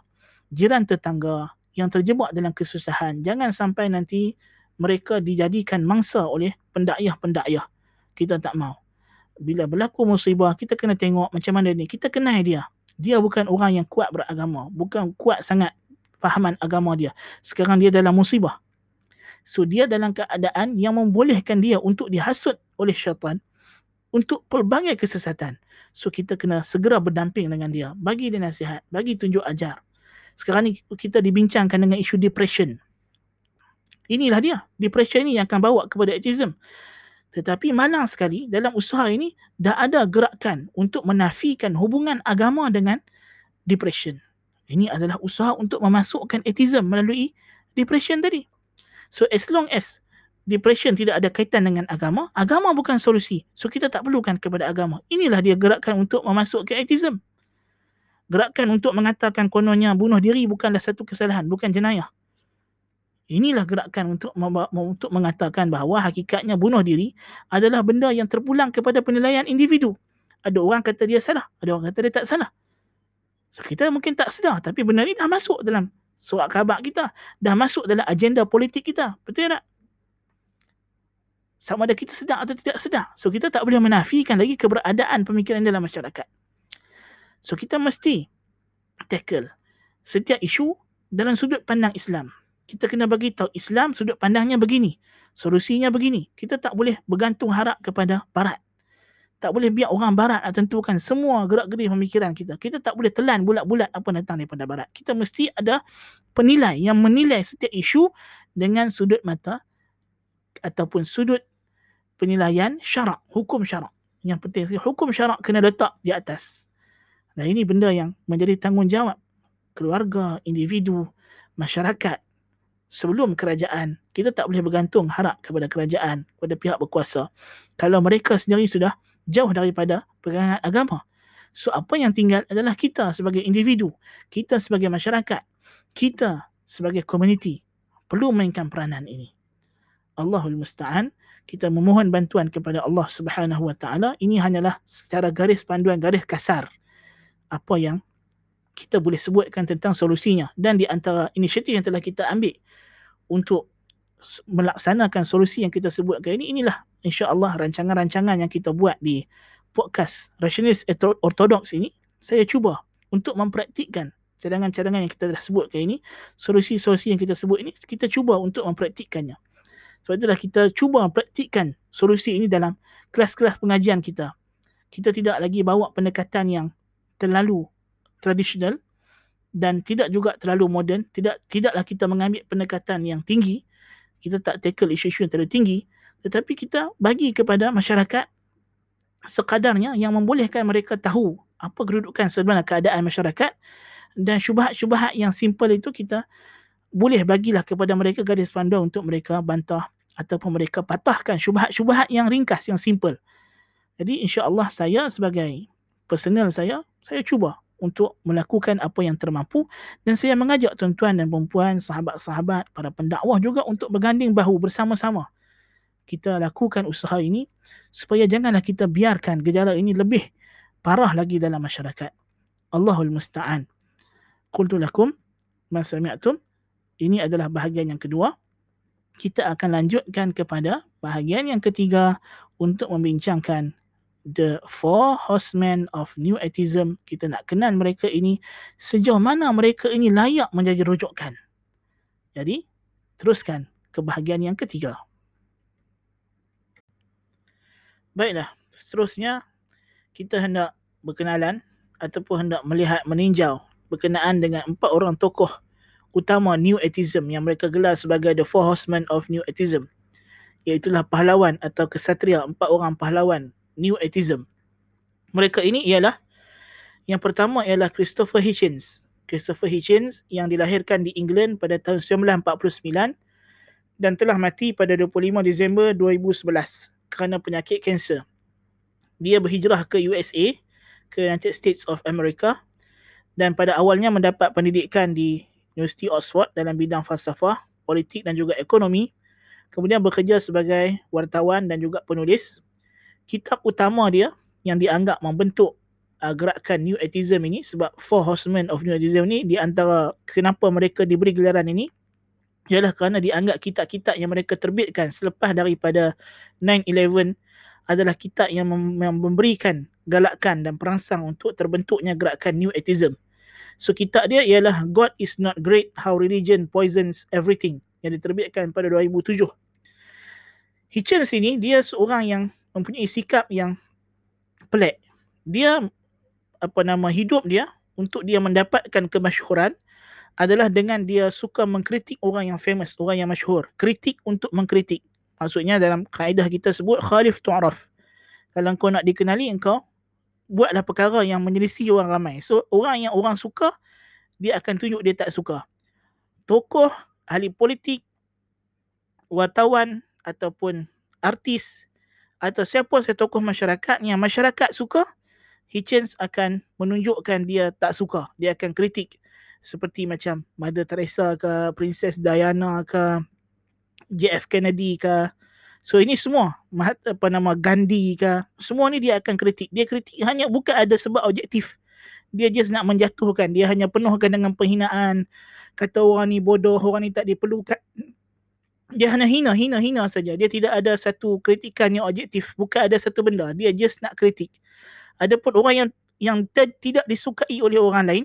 jiran tetangga, yang terjebak dalam kesusahan. Jangan sampai nanti mereka dijadikan mangsa oleh pendakyah-pendakyah. Kita tak mau. Bila berlaku musibah, kita kena tengok macam mana ni. Kita kenal dia. Dia bukan orang yang kuat beragama. Bukan kuat sangat fahaman agama dia. Sekarang dia dalam musibah. So dia dalam keadaan yang membolehkan dia untuk dihasut oleh syaitan untuk pelbagai kesesatan. So kita kena segera berdamping dengan dia. Bagi dia nasihat. Bagi tunjuk ajar sekarang ni kita dibincangkan dengan isu depression. Inilah dia, depression ni yang akan bawa kepada autism. Tetapi malang sekali dalam usaha ini dah ada gerakan untuk menafikan hubungan agama dengan depression. Ini adalah usaha untuk memasukkan autism melalui depression tadi. So as long as depression tidak ada kaitan dengan agama, agama bukan solusi. So kita tak perlukan kepada agama. Inilah dia gerakan untuk memasukkan autism gerakan untuk mengatakan kononnya bunuh diri bukanlah satu kesalahan, bukan jenayah. Inilah gerakan untuk untuk mengatakan bahawa hakikatnya bunuh diri adalah benda yang terpulang kepada penilaian individu. Ada orang kata dia salah, ada orang kata dia tak salah. So kita mungkin tak sedar tapi benda ni dah masuk dalam surat khabar kita, dah masuk dalam agenda politik kita. Betul tak? Sama ada kita sedar atau tidak sedar. So kita tak boleh menafikan lagi keberadaan pemikiran dalam masyarakat. So kita mesti tackle setiap isu dalam sudut pandang Islam. Kita kena bagi tahu Islam sudut pandangnya begini. Solusinya begini. Kita tak boleh bergantung harap kepada barat. Tak boleh biar orang barat nak tentukan semua gerak-gerik pemikiran kita. Kita tak boleh telan bulat-bulat apa datang daripada barat. Kita mesti ada penilai yang menilai setiap isu dengan sudut mata ataupun sudut penilaian syarak, hukum syarak. Yang penting hukum syarak kena letak di atas. Dan ini benda yang menjadi tanggungjawab keluarga, individu, masyarakat sebelum kerajaan. Kita tak boleh bergantung harap kepada kerajaan, kepada pihak berkuasa. Kalau mereka sendiri sudah jauh daripada pegangan agama. So apa yang tinggal adalah kita sebagai individu, kita sebagai masyarakat, kita sebagai komuniti perlu mainkan peranan ini. Allahul Musta'an, kita memohon bantuan kepada Allah Subhanahu Wa Taala. Ini hanyalah secara garis panduan, garis kasar apa yang kita boleh sebutkan tentang solusinya. Dan di antara inisiatif yang telah kita ambil untuk melaksanakan solusi yang kita sebutkan ini inilah insya-Allah rancangan-rancangan yang kita buat di podcast Rationalist Orthodox ini saya cuba untuk mempraktikkan cadangan-cadangan yang kita dah sebutkan ini solusi-solusi yang kita sebut ini kita cuba untuk mempraktikkannya. Sebab itulah kita cuba mempraktikkan solusi ini dalam kelas-kelas pengajian kita. Kita tidak lagi bawa pendekatan yang terlalu tradisional dan tidak juga terlalu moden tidak tidaklah kita mengambil pendekatan yang tinggi kita tak tackle isu-isu yang terlalu tinggi tetapi kita bagi kepada masyarakat sekadarnya yang membolehkan mereka tahu apa kedudukan sebenarnya keadaan masyarakat dan syubhat-syubhat yang simple itu kita boleh bagilah kepada mereka garis panduan untuk mereka bantah ataupun mereka patahkan syubhat-syubhat yang ringkas yang simple. Jadi insya-Allah saya sebagai personal saya saya cuba untuk melakukan apa yang termampu dan saya mengajak tuan-tuan dan puan sahabat-sahabat, para pendakwah juga untuk berganding bahu bersama-sama. Kita lakukan usaha ini supaya janganlah kita biarkan gejala ini lebih parah lagi dalam masyarakat. Allahul musta'an. Qultu lakum ma sami'tum. Ini adalah bahagian yang kedua. Kita akan lanjutkan kepada bahagian yang ketiga untuk membincangkan the four horsemen of new atheism. Kita nak kenal mereka ini sejauh mana mereka ini layak menjadi rujukan. Jadi, teruskan ke bahagian yang ketiga. Baiklah, seterusnya kita hendak berkenalan ataupun hendak melihat meninjau berkenaan dengan empat orang tokoh utama New Atheism yang mereka gelar sebagai the four horsemen of New Atheism. Iaitulah pahlawan atau kesatria, empat orang pahlawan New Atheism. Mereka ini ialah yang pertama ialah Christopher Hitchens. Christopher Hitchens yang dilahirkan di England pada tahun 1949 dan telah mati pada 25 Disember 2011 kerana penyakit kanser. Dia berhijrah ke USA, ke United States of America dan pada awalnya mendapat pendidikan di University Oxford dalam bidang falsafah, politik dan juga ekonomi. Kemudian bekerja sebagai wartawan dan juga penulis. Kitab utama dia yang dianggap membentuk uh, gerakan New Atheism ini sebab Four Horsemen of New Atheism ini di antara kenapa mereka diberi gelaran ini ialah kerana dianggap kitab-kitab yang mereka terbitkan selepas daripada 9-11 adalah kitab yang memberikan galakan dan perangsang untuk terbentuknya gerakan New Atheism. So kitab dia ialah God is not great how religion poisons everything yang diterbitkan pada 2007. Hitchens ini dia seorang yang mempunyai sikap yang pelik. Dia apa nama hidup dia untuk dia mendapatkan kemasyhuran adalah dengan dia suka mengkritik orang yang famous, orang yang masyhur. Kritik untuk mengkritik. Maksudnya dalam kaedah kita sebut khalif tu'raf. Kalau kau nak dikenali engkau buatlah perkara yang menyelisih orang ramai. So orang yang orang suka dia akan tunjuk dia tak suka. Tokoh, ahli politik, wartawan ataupun artis atau siapa sahaja tokoh masyarakat yang masyarakat suka, Hitchens akan menunjukkan dia tak suka. Dia akan kritik seperti macam Mother Teresa ke, Princess Diana ke, JF Kennedy ke, So ini semua apa nama Gandhi ke semua ni dia akan kritik. Dia kritik hanya bukan ada sebab objektif. Dia just nak menjatuhkan. Dia hanya penuhkan dengan penghinaan. Kata orang ni bodoh, orang ni tak diperlukan. Dia hanya hina, hina, hina saja. Dia tidak ada satu kritikan yang objektif. Bukan ada satu benda. Dia just nak kritik. Adapun orang yang yang tidak disukai oleh orang lain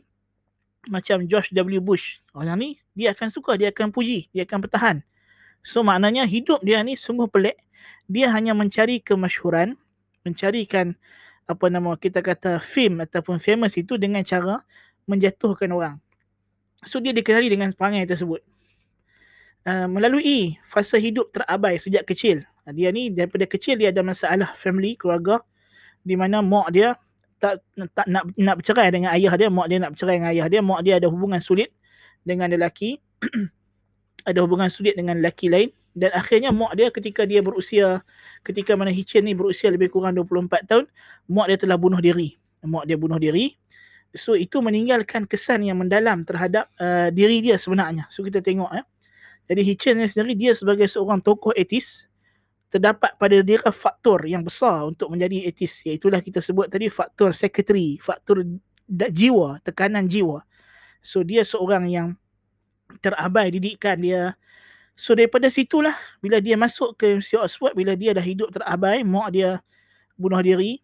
macam George W. Bush. Orang ni dia akan suka, dia akan puji, dia akan bertahan. So maknanya hidup dia ni sungguh pelik. Dia hanya mencari kemasyhuran, mencarikan apa nama kita kata fame ataupun famous itu dengan cara menjatuhkan orang. So dia dikenali dengan perangai tersebut. Uh, melalui fasa hidup terabai sejak kecil. Dia ni daripada kecil dia ada masalah family, keluarga di mana mak dia tak tak nak nak bercerai dengan ayah dia, mak dia nak bercerai dengan ayah dia, mak dia ada hubungan sulit dengan lelaki. [clears throat] Ada hubungan sulit dengan lelaki lain. Dan akhirnya mak dia ketika dia berusia ketika mana Hitchen ni berusia lebih kurang 24 tahun mak dia telah bunuh diri. Mak dia bunuh diri. So itu meninggalkan kesan yang mendalam terhadap uh, diri dia sebenarnya. So kita tengok ya jadi Hitchen ni sendiri dia sebagai seorang tokoh etis terdapat pada dia faktor yang besar untuk menjadi etis iaitu kita sebut tadi faktor secretary faktor jiwa tekanan jiwa so dia seorang yang terabai didikan dia. So daripada situlah bila dia masuk ke University Oxford, bila dia dah hidup terabai, mak dia bunuh diri,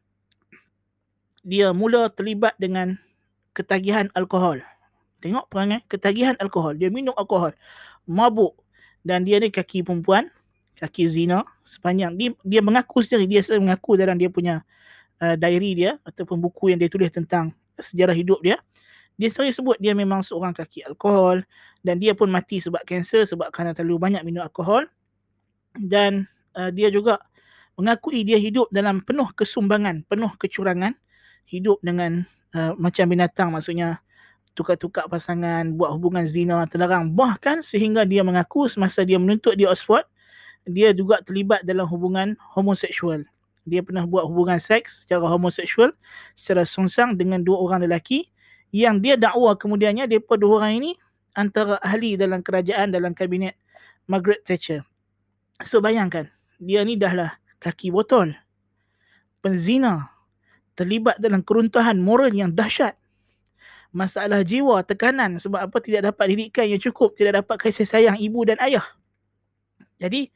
dia mula terlibat dengan ketagihan alkohol. Tengok perangai, ketagihan alkohol. Dia minum alkohol, mabuk. Dan dia ni kaki perempuan, kaki zina sepanjang. Dia, dia mengaku sendiri, dia sendiri mengaku dalam dia punya uh, diary dia ataupun buku yang dia tulis tentang sejarah hidup dia. Dia sendiri sebut dia memang seorang kaki alkohol dan dia pun mati sebab kanser sebab kerana terlalu banyak minum alkohol. Dan uh, dia juga mengakui dia hidup dalam penuh kesumbangan, penuh kecurangan, hidup dengan uh, macam binatang maksudnya tukar-tukar pasangan, buat hubungan zina terlarang bahkan sehingga dia mengaku semasa dia menuntut di Oxford dia juga terlibat dalam hubungan homoseksual. Dia pernah buat hubungan seks secara homoseksual secara songsang dengan dua orang lelaki yang dia dakwa kemudiannya mereka dua orang ini antara ahli dalam kerajaan dalam kabinet Margaret Thatcher. So bayangkan, dia ni dah lah kaki botol, penzina, terlibat dalam keruntuhan moral yang dahsyat. Masalah jiwa, tekanan sebab apa tidak dapat didikan yang cukup, tidak dapat kasih sayang ibu dan ayah. Jadi,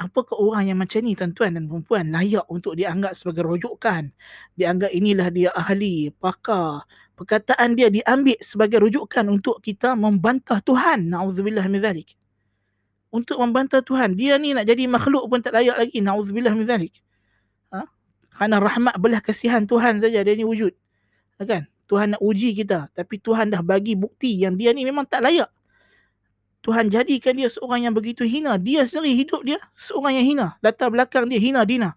apakah orang yang macam ni tuan-tuan dan perempuan layak untuk dianggap sebagai rujukan? Dianggap inilah dia ahli, pakar. Perkataan dia diambil sebagai rujukan untuk kita membantah Tuhan. Na'udzubillah min zalik. Untuk membantah Tuhan. Dia ni nak jadi makhluk pun tak layak lagi. Na'udzubillah min zalik. Ha? Kerana rahmat belah kasihan Tuhan saja dia ni wujud. Kan? Tuhan nak uji kita. Tapi Tuhan dah bagi bukti yang dia ni memang tak layak. Tuhan jadikan dia seorang yang begitu hina. Dia sendiri hidup dia seorang yang hina. Latar belakang dia hina dina.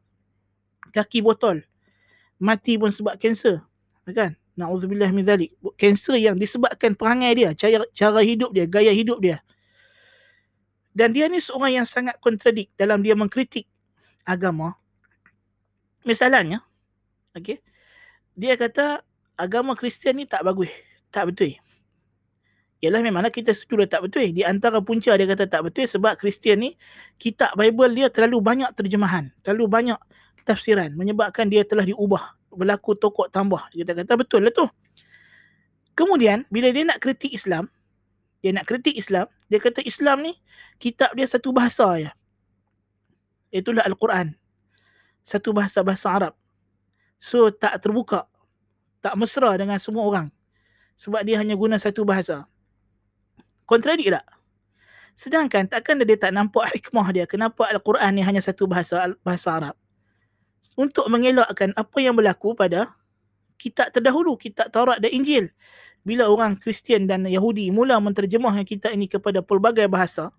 Kaki botol. Mati pun sebab kanser. Kan? Na'udzubillah min zalik. Kanser yang disebabkan perangai dia. Cara, cara hidup dia. Gaya hidup dia. Dan dia ni seorang yang sangat kontradik dalam dia mengkritik agama. Misalnya, okay, dia kata agama Kristian ni tak bagus. Tak betul. Ialah memanglah kita setuju tak betul. Di antara punca dia kata tak betul sebab Kristian ni kitab Bible dia terlalu banyak terjemahan. Terlalu banyak tafsiran. Menyebabkan dia telah diubah. Berlaku tokok tambah. Kita kata betul lah tu. Kemudian bila dia nak kritik Islam. Dia nak kritik Islam. Dia kata Islam ni kitab dia satu bahasa ya. Itulah Al-Quran. Satu bahasa-bahasa Arab. So tak terbuka tak mesra dengan semua orang. Sebab dia hanya guna satu bahasa. Kontradik tak? Sedangkan takkan dia tak nampak hikmah dia kenapa al-Quran ni hanya satu bahasa bahasa Arab? Untuk mengelakkan apa yang berlaku pada kitab terdahulu kitab Taurat dan Injil. Bila orang Kristian dan Yahudi mula menterjemahkan kitab ini kepada pelbagai bahasa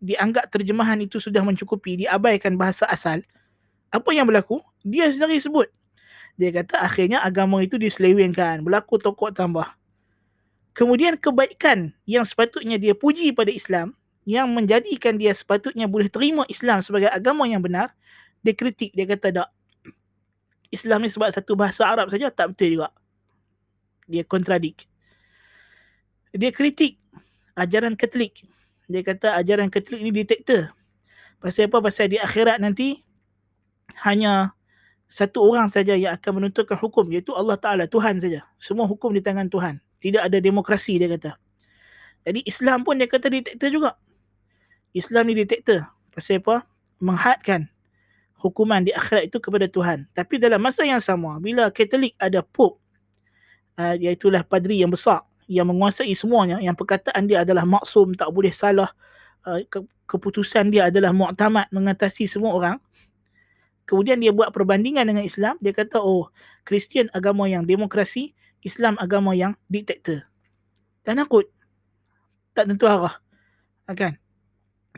dianggap terjemahan itu sudah mencukupi diabaikan bahasa asal apa yang berlaku? Dia sendiri sebut dia kata akhirnya agama itu diselewengkan. Berlaku tokok tambah. Kemudian kebaikan yang sepatutnya dia puji pada Islam. Yang menjadikan dia sepatutnya boleh terima Islam sebagai agama yang benar. Dia kritik. Dia kata tak. Islam ni sebab satu bahasa Arab saja tak betul juga. Dia kontradik. Dia kritik ajaran Katolik. Dia kata ajaran Katolik ni detektor. Pasal apa? Pasal di akhirat nanti hanya satu orang saja yang akan menentukan hukum iaitu Allah Taala Tuhan saja. Semua hukum di tangan Tuhan. Tidak ada demokrasi dia kata. Jadi Islam pun dia kata detektor juga. Islam ni detektor. Pasal apa? Menghadkan hukuman di akhirat itu kepada Tuhan. Tapi dalam masa yang sama bila Katolik ada Pope uh, iaitulah padri yang besar yang menguasai semuanya yang perkataan dia adalah maksum tak boleh salah uh, ke- keputusan dia adalah muktamad mengatasi semua orang kemudian dia buat perbandingan dengan Islam, dia kata oh, Kristian agama yang demokrasi, Islam agama yang diktator. Tak nakut. Tak tentu arah. Kan?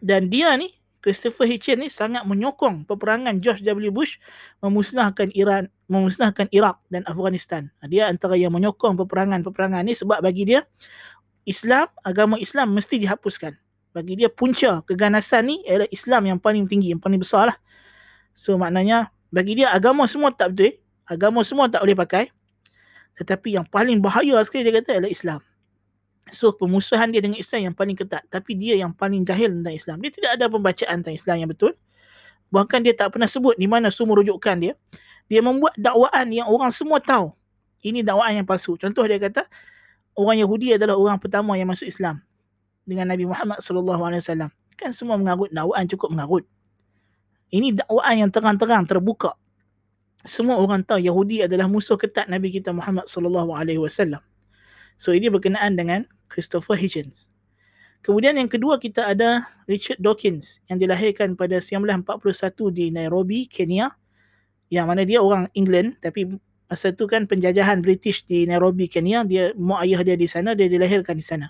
Dan dia ni, Christopher Hitchens ni sangat menyokong peperangan George W. Bush memusnahkan Iran, memusnahkan Iraq dan Afghanistan. Dia antara yang menyokong peperangan-peperangan ni sebab bagi dia Islam, agama Islam mesti dihapuskan. Bagi dia punca keganasan ni adalah Islam yang paling tinggi, yang paling besar lah. So maknanya bagi dia agama semua tak betul. Agama semua tak boleh pakai. Tetapi yang paling bahaya sekali dia kata adalah Islam. So pemusuhan dia dengan Islam yang paling ketat. Tapi dia yang paling jahil tentang Islam. Dia tidak ada pembacaan tentang Islam yang betul. Bahkan dia tak pernah sebut di mana sumber rujukan dia. Dia membuat dakwaan yang orang semua tahu. Ini dakwaan yang palsu. Contoh dia kata orang Yahudi adalah orang pertama yang masuk Islam dengan Nabi Muhammad wasallam. Kan semua mengarut dakwaan cukup mengarut. Ini dakwaan yang terang-terang terbuka. Semua orang tahu Yahudi adalah musuh ketat Nabi kita Muhammad sallallahu alaihi wasallam. So ini berkenaan dengan Christopher Hitchens. Kemudian yang kedua kita ada Richard Dawkins yang dilahirkan pada 1941 di Nairobi, Kenya. Yang mana dia orang England tapi masa tu kan penjajahan British di Nairobi, Kenya. Dia mak ayah dia di sana, dia dilahirkan di sana.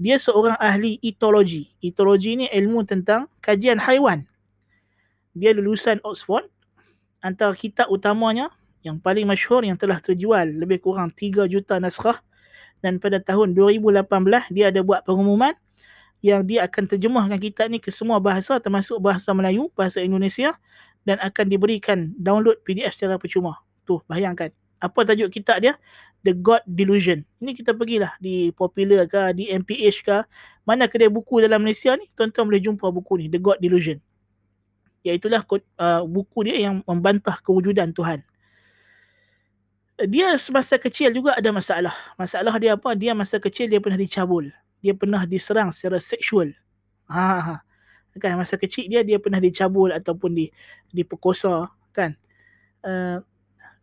Dia seorang ahli etologi. Etologi ni ilmu tentang kajian haiwan dia lulusan Oxford antara kitab utamanya yang paling masyhur yang telah terjual lebih kurang 3 juta naskah dan pada tahun 2018 dia ada buat pengumuman yang dia akan terjemahkan kitab ni ke semua bahasa termasuk bahasa Melayu, bahasa Indonesia dan akan diberikan download PDF secara percuma. Tu bayangkan. Apa tajuk kitab dia? The God Delusion. Ini kita pergilah di Popular ke, di MPH ke, mana kedai buku dalam Malaysia ni, tuan-tuan boleh jumpa buku ni, The God Delusion iaitulah uh, buku dia yang membantah kewujudan Tuhan. dia semasa kecil juga ada masalah. Masalah dia apa? Dia masa kecil dia pernah dicabul. Dia pernah diserang secara seksual. Ha, ha, ha. Kan masa kecil dia dia pernah dicabul ataupun di diperkosa kan. Uh,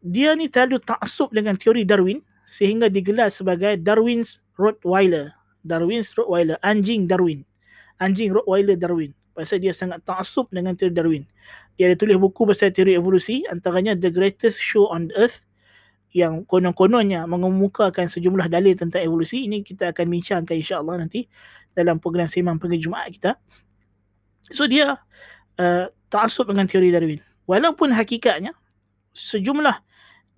dia ni terlalu taksub dengan teori Darwin sehingga digelar sebagai Darwin's Rottweiler. Darwin's Rottweiler, anjing Darwin. Anjing Rottweiler Darwin. Pasal dia sangat taksub dengan teori Darwin. Dia ada tulis buku pasal teori evolusi antaranya The Greatest Show on Earth yang konon-kononnya mengemukakan sejumlah dalil tentang evolusi ini kita akan bincangkan insya-Allah nanti dalam program sembang pagi Jumaat kita. So dia uh, taksub dengan teori Darwin. Walaupun hakikatnya sejumlah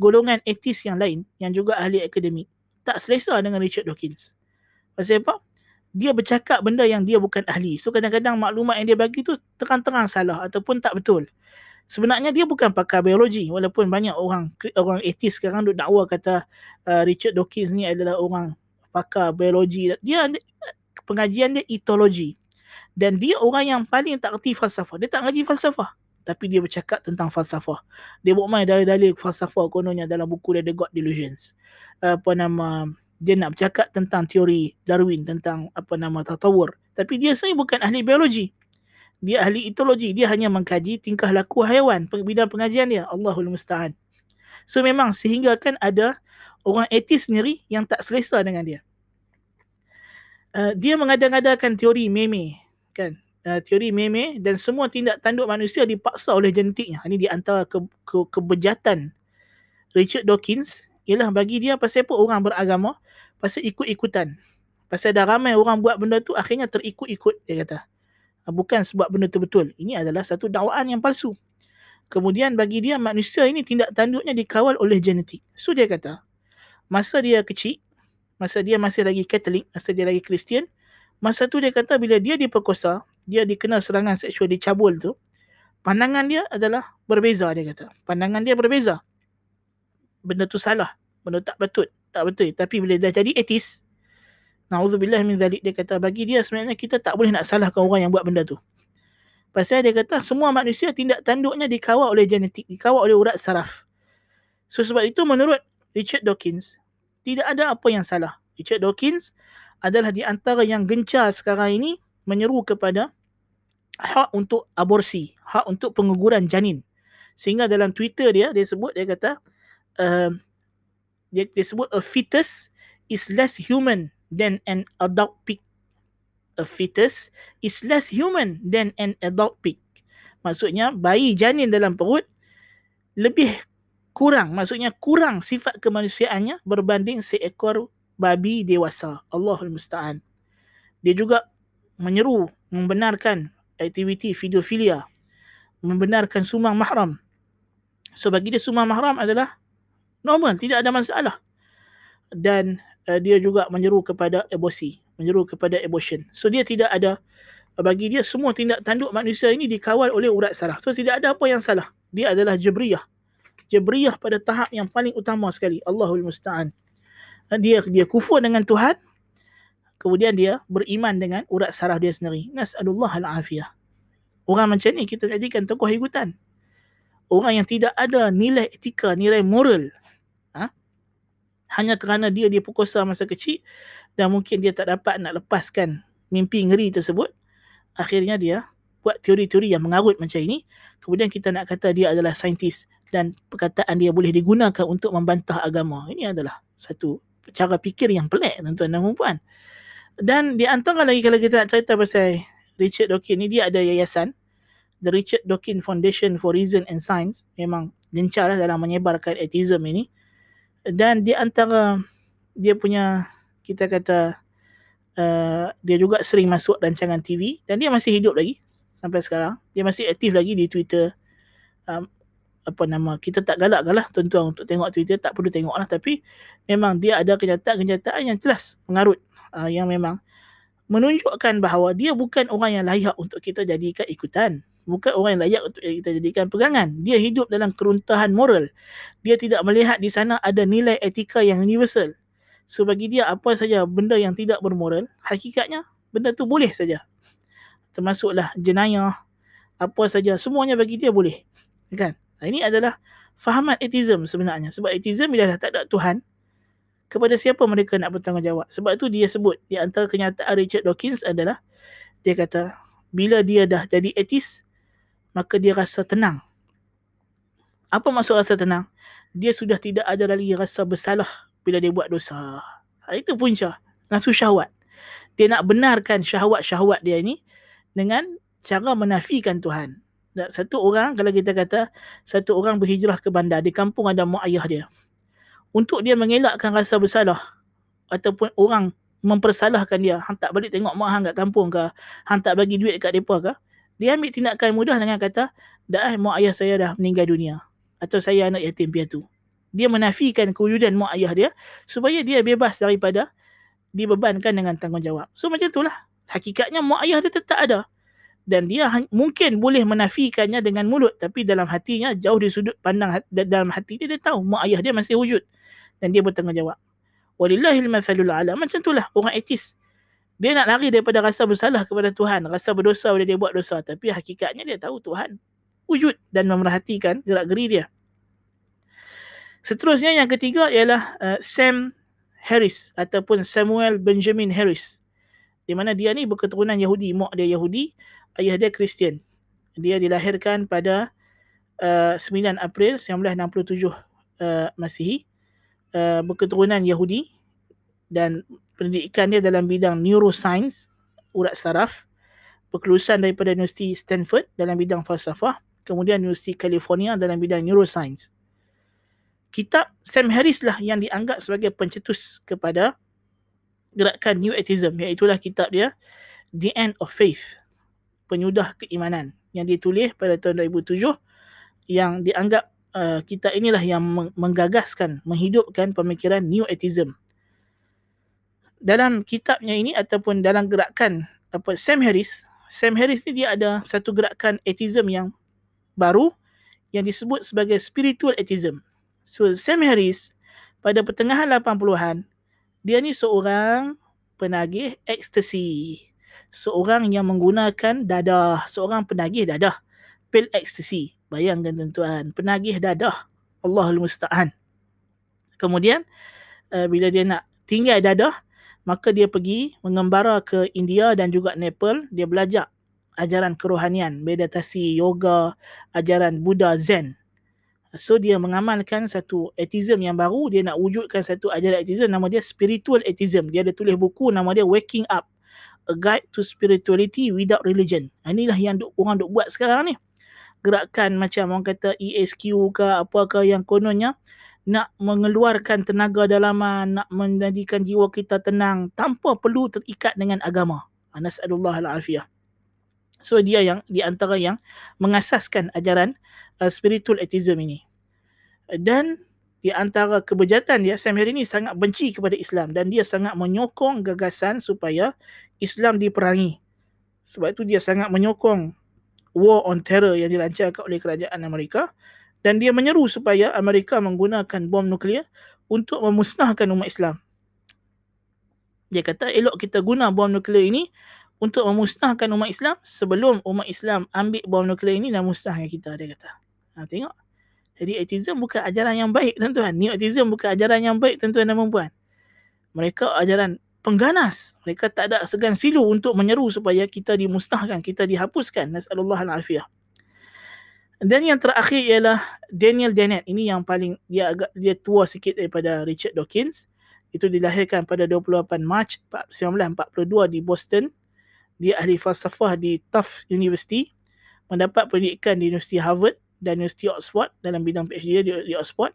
golongan etis yang lain yang juga ahli akademik tak selesa dengan Richard Dawkins. Pasal apa? Dia bercakap benda yang dia bukan ahli. So kadang-kadang maklumat yang dia bagi tu terang-terang salah ataupun tak betul. Sebenarnya dia bukan pakar biologi walaupun banyak orang orang etis sekarang duk dakwa kata uh, Richard Dawkins ni adalah orang pakar biologi. Dia pengajian dia etologi. Dan dia orang yang paling tak reti falsafah. Dia tak ngaji falsafah tapi dia bercakap tentang falsafah. Dia buat main dalil-dalil falsafah kononnya dalam buku dia The God Delusions. Apa nama dia nak bercakap tentang teori Darwin tentang apa nama tatawur tapi dia sebenarnya bukan ahli biologi. Dia ahli etologi. Dia hanya mengkaji tingkah laku haiwan bidang pengajian dia. Allahul musta'an. So memang sehingga kan ada orang etis sendiri yang tak selesa dengan dia. Uh, dia mengadang-adakan teori meme kan? Uh, teori meme dan semua tindak tanduk manusia dipaksa oleh genetiknya. Ini di antara ke, ke, kebejatan Richard Dawkins ialah bagi dia pasal apa orang beragama pasal ikut-ikutan pasal dah ramai orang buat benda tu akhirnya terikut-ikut dia kata Ah, bukan sebab benda tu betul. Ini adalah satu dakwaan yang palsu. Kemudian bagi dia manusia ini tindak tanduknya dikawal oleh genetik. So dia kata, masa dia kecil, masa dia masih lagi Katolik, masa dia lagi Kristian, masa tu dia kata bila dia diperkosa, dia dikenal serangan seksual dicabul tu, pandangan dia adalah berbeza dia kata. Pandangan dia berbeza. Benda tu salah. Benda tak betul. Tak betul. Tapi bila dah jadi etis, Na'udzubillah min zalik dia kata bagi dia sebenarnya kita tak boleh nak salahkan orang yang buat benda tu. Pasal dia kata semua manusia tindak tanduknya dikawal oleh genetik, dikawal oleh urat saraf. So sebab itu menurut Richard Dawkins tidak ada apa yang salah. Richard Dawkins adalah di antara yang gencar sekarang ini menyeru kepada hak untuk aborsi, hak untuk penguguran janin. Sehingga dalam Twitter dia dia sebut dia kata uh, dia, dia sebut a fetus is less human than an adult pig. A fetus is less human than an adult pig. Maksudnya bayi janin dalam perut lebih kurang, maksudnya kurang sifat kemanusiaannya berbanding seekor babi dewasa. Allahul Musta'an. Dia juga menyeru membenarkan aktiviti videofilia, membenarkan sumang mahram. So bagi dia sumang mahram adalah normal, tidak ada masalah. Dan uh, dia juga menyeru kepada aborsi, menyeru kepada abortion. So dia tidak ada bagi dia semua tindak tanduk manusia ini dikawal oleh urat saraf. So tidak ada apa yang salah. Dia adalah jabriyah. Jabriyah pada tahap yang paling utama sekali. Allahul musta'an. Uh, dia dia kufur dengan Tuhan. Kemudian dia beriman dengan urat saraf dia sendiri. Nas'alullah al-afiyah. Orang macam ni kita jadikan tokoh ikutan. Orang yang tidak ada nilai etika, nilai moral hanya kerana dia diperkosa masa kecil dan mungkin dia tak dapat nak lepaskan mimpi ngeri tersebut akhirnya dia buat teori-teori yang mengarut macam ini. Kemudian kita nak kata dia adalah saintis dan perkataan dia boleh digunakan untuk membantah agama. Ini adalah satu cara fikir yang pelik tuan-tuan dan puan dan di antara lagi kalau kita nak cerita pasal Richard Dawkins ni dia ada yayasan The Richard Dawkins Foundation for Reason and Science memang gencar lah dalam menyebarkan atheism ini. Dan di antara dia punya kita kata uh, dia juga sering masuk rancangan TV dan dia masih hidup lagi sampai sekarang. Dia masih aktif lagi di Twitter. Um, apa nama kita tak galak galah tuan-tuan untuk tengok Twitter tak perlu tengok lah tapi memang dia ada kenyataan-kenyataan yang jelas mengarut uh, yang memang menunjukkan bahawa dia bukan orang yang layak untuk kita jadikan ikutan. Bukan orang yang layak untuk kita jadikan pegangan. Dia hidup dalam keruntahan moral. Dia tidak melihat di sana ada nilai etika yang universal. So bagi dia apa saja benda yang tidak bermoral, hakikatnya benda tu boleh saja. Termasuklah jenayah, apa saja, semuanya bagi dia boleh. Kan? Ini adalah fahaman atheism sebenarnya. Sebab atheism bila dah tak ada Tuhan, kepada siapa mereka nak bertanggungjawab? Sebab tu dia sebut di antara kenyataan Richard Dawkins adalah dia kata bila dia dah jadi atheist maka dia rasa tenang. Apa maksud rasa tenang? Dia sudah tidak ada lagi rasa bersalah bila dia buat dosa. Ha, itu punca. Nafsu syahwat. Dia nak benarkan syahwat-syahwat dia ini dengan cara menafikan Tuhan. Satu orang, kalau kita kata, satu orang berhijrah ke bandar, di kampung ada mak ayah dia. Untuk dia mengelakkan rasa bersalah, ataupun orang mempersalahkan dia, hang tak balik tengok mak hang kat kampung ke, hang tak bagi duit kat mereka ke, dia ambil tindakan mudah dengan kata, dah eh, mak ayah saya dah meninggal dunia. Atau saya anak yatim piatu. Dia menafikan kewujudan mak ayah dia, supaya dia bebas daripada dibebankan dengan tanggungjawab. So macam itulah. Hakikatnya mak ayah dia tetap ada dan dia mungkin boleh menafikannya dengan mulut tapi dalam hatinya jauh di sudut pandang dalam hati dia dia tahu mak ayah dia masih wujud. Dan dia bertanggungjawab. Walillahil mathalul ala macam itulah orang etis. Dia nak lari daripada rasa bersalah kepada Tuhan rasa berdosa bila dia buat dosa. Tapi hakikatnya dia tahu Tuhan wujud dan memerhatikan gerak geri dia. Seterusnya yang ketiga ialah uh, Sam Harris ataupun Samuel Benjamin Harris. Di mana dia ni berketurunan Yahudi. Mak dia Yahudi ayah dia Kristian. Dia dilahirkan pada uh, 9 April 1967 uh, Masihi. Uh, berketurunan Yahudi dan pendidikan dia dalam bidang neuroscience, urat saraf, berkelulusan daripada Universiti Stanford dalam bidang falsafah, kemudian Universiti California dalam bidang neuroscience. Kitab Sam Harris lah yang dianggap sebagai pencetus kepada gerakan New Atheism, iaitu kitab dia The End of Faith penyudah keimanan yang ditulis pada tahun 2007 yang dianggap uh, kita inilah yang menggagaskan menghidupkan pemikiran new atheism. Dalam kitabnya ini ataupun dalam gerakan apa Sam Harris Sam Harris ni dia ada satu gerakan atheism yang baru yang disebut sebagai spiritual atheism. So Sam Harris pada pertengahan 80-an dia ni seorang penagih ekstasi seorang yang menggunakan dadah, seorang penagih dadah, pil ekstasi. Bayangkan tuan-tuan, penagih dadah. Allahul Musta'an. Kemudian, uh, bila dia nak tinggal dadah, maka dia pergi mengembara ke India dan juga Nepal. Dia belajar ajaran kerohanian, meditasi, yoga, ajaran Buddha, Zen. So dia mengamalkan satu atheism yang baru, dia nak wujudkan satu ajaran atheism nama dia spiritual atheism. Dia ada tulis buku nama dia Waking Up a guide to spirituality without religion. Ha, inilah yang duk, orang duk buat sekarang ni. Gerakan macam orang kata ESQ ke apakah yang kononnya nak mengeluarkan tenaga dalaman, nak menjadikan jiwa kita tenang tanpa perlu terikat dengan agama. Ha, Nas'alullah al-afiyah. So dia yang di antara yang mengasaskan ajaran uh, spiritual atheism ini. Dan di antara kebejatan dia Sam Harris ini sangat benci kepada Islam dan dia sangat menyokong gagasan supaya Islam diperangi. Sebab itu dia sangat menyokong war on terror yang dilancarkan oleh kerajaan Amerika dan dia menyeru supaya Amerika menggunakan bom nuklear untuk memusnahkan umat Islam. Dia kata elok kita guna bom nuklear ini untuk memusnahkan umat Islam sebelum umat Islam ambil bom nuklear ini dan musnahkan kita dia kata. Ha, tengok. Jadi atheism bukan ajaran yang baik tuan-tuan. Neo atheism bukan ajaran yang baik tuan-tuan dan puan Mereka ajaran pengganas. Mereka tak ada segan silu untuk menyeru supaya kita dimusnahkan, kita dihapuskan. Nasallallahu al-afiyah. Dan yang terakhir ialah Daniel Dennett. Ini yang paling dia agak dia tua sikit daripada Richard Dawkins. Itu dilahirkan pada 28 Mac 1942 di Boston. Dia ahli falsafah di Tufts University. Mendapat pendidikan di Universiti Harvard dan Universiti Oxford dalam bidang PhD dia di, di Oxford.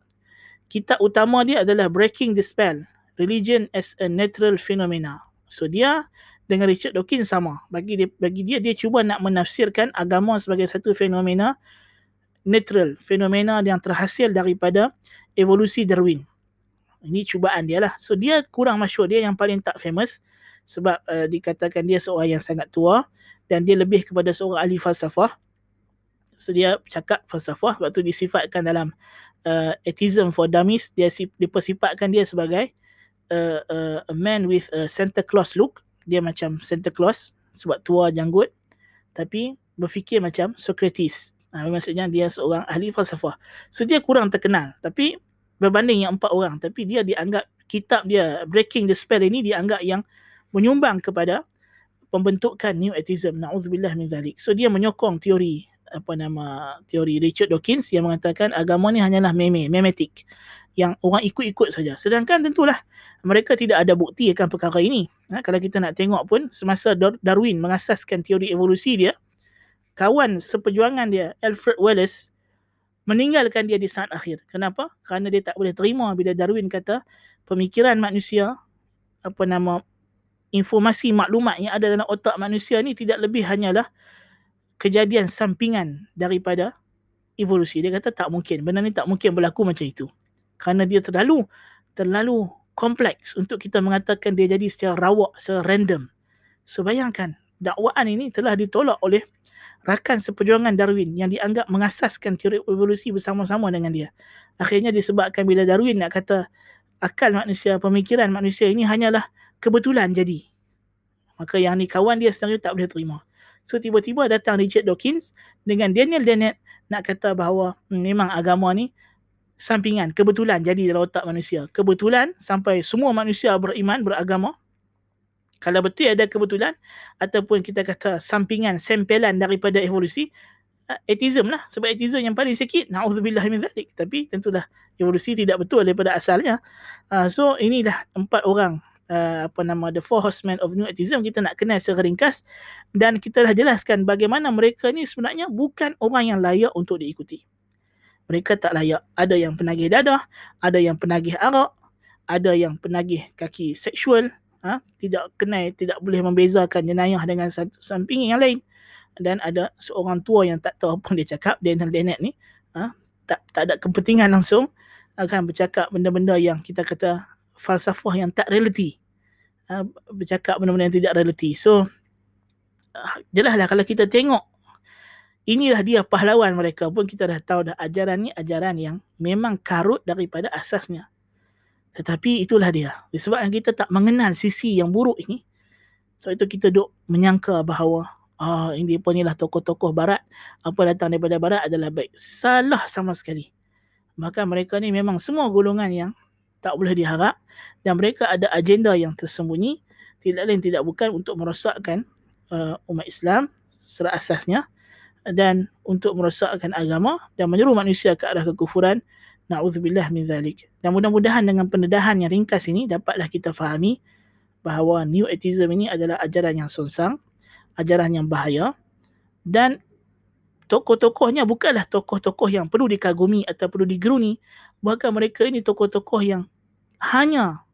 Kitab utama dia adalah Breaking the Spell, Religion as a Natural Phenomena. So dia dengan Richard Dawkins sama. Bagi dia, bagi dia dia cuba nak menafsirkan agama sebagai satu fenomena natural, fenomena yang terhasil daripada evolusi Darwin. Ini cubaan dia lah. So dia kurang masyur, dia yang paling tak famous sebab uh, dikatakan dia seorang yang sangat tua dan dia lebih kepada seorang ahli falsafah. So dia cakap falsafah sebab tu disifatkan dalam uh, Atheism for Dummies dia dipersifatkan dia sebagai uh, uh, a man with a Santa Claus look. Dia macam Santa Claus sebab tua janggut tapi berfikir macam Socrates. Ha, maksudnya dia seorang ahli falsafah. So dia kurang terkenal. Tapi berbanding yang empat orang. Tapi dia dianggap kitab dia Breaking the Spell ini dianggap yang menyumbang kepada pembentukan New Atheism. Na'udzubillah min zalik. So dia menyokong teori apa nama teori Richard Dawkins yang mengatakan agama ni hanyalah meme, memetik yang orang ikut-ikut saja. Sedangkan tentulah mereka tidak ada bukti akan perkara ini. Ha, kalau kita nak tengok pun semasa Darwin mengasaskan teori evolusi dia, kawan seperjuangan dia Alfred Wallace meninggalkan dia di saat akhir. Kenapa? Kerana dia tak boleh terima bila Darwin kata pemikiran manusia apa nama informasi maklumat yang ada dalam otak manusia ni tidak lebih hanyalah kejadian sampingan daripada evolusi. Dia kata tak mungkin. Benda ni tak mungkin berlaku macam itu. Kerana dia terlalu terlalu kompleks untuk kita mengatakan dia jadi secara rawak, secara random. So bayangkan, dakwaan ini telah ditolak oleh rakan seperjuangan Darwin yang dianggap mengasaskan teori evolusi bersama-sama dengan dia. Akhirnya disebabkan bila Darwin nak kata akal manusia, pemikiran manusia ini hanyalah kebetulan jadi. Maka yang ni kawan dia sendiri tak boleh terima. So tiba-tiba datang Richard Dawkins dengan Daniel Dennett nak kata bahawa hmm, memang agama ni sampingan, kebetulan jadi dalam otak manusia. Kebetulan sampai semua manusia beriman, beragama. Kalau betul ada kebetulan ataupun kita kata sampingan, sempelan daripada evolusi, uh, atheism lah. Sebab atheism yang paling sikit, na'udzubillah min zalik. Tapi tentulah evolusi tidak betul daripada asalnya. Uh, so inilah empat orang uh, apa nama the four horsemen of new atheism kita nak kenal secara ringkas dan kita dah jelaskan bagaimana mereka ni sebenarnya bukan orang yang layak untuk diikuti. Mereka tak layak. Ada yang penagih dadah, ada yang penagih arak, ada yang penagih kaki seksual, ha? tidak kenal, tidak boleh membezakan jenayah dengan samping yang lain. Dan ada seorang tua yang tak tahu apa dia cakap, Daniel Dennett ni, ha? tak, tak ada kepentingan langsung akan bercakap benda-benda yang kita kata falsafah yang tak realiti. Uh, bercakap benda-benda yang tidak realiti. So, uh, jelaslah kalau kita tengok inilah dia pahlawan mereka pun kita dah tahu dah ajaran ni ajaran yang memang karut daripada asasnya. Tetapi itulah dia. Disebabkan kita tak mengenal sisi yang buruk ini. So itu kita duk menyangka bahawa ah ini pun inilah tokoh-tokoh barat apa datang daripada barat adalah baik. Salah sama sekali. Maka mereka ni memang semua golongan yang tak boleh diharap dan mereka ada agenda yang tersembunyi tidak lain tidak bukan untuk merosakkan uh, umat Islam secara asasnya dan untuk merosakkan agama dan menyeru manusia ke arah kekufuran. Naudzubillah min zalik. Dan mudah-mudahan dengan pendedahan yang ringkas ini dapatlah kita fahami bahawa new atheism ini adalah ajaran yang sonsang ajaran yang bahaya dan tokoh-tokohnya bukanlah tokoh-tokoh yang perlu dikagumi atau perlu digeruni bahkan mereka ini tokoh-tokoh yang hanya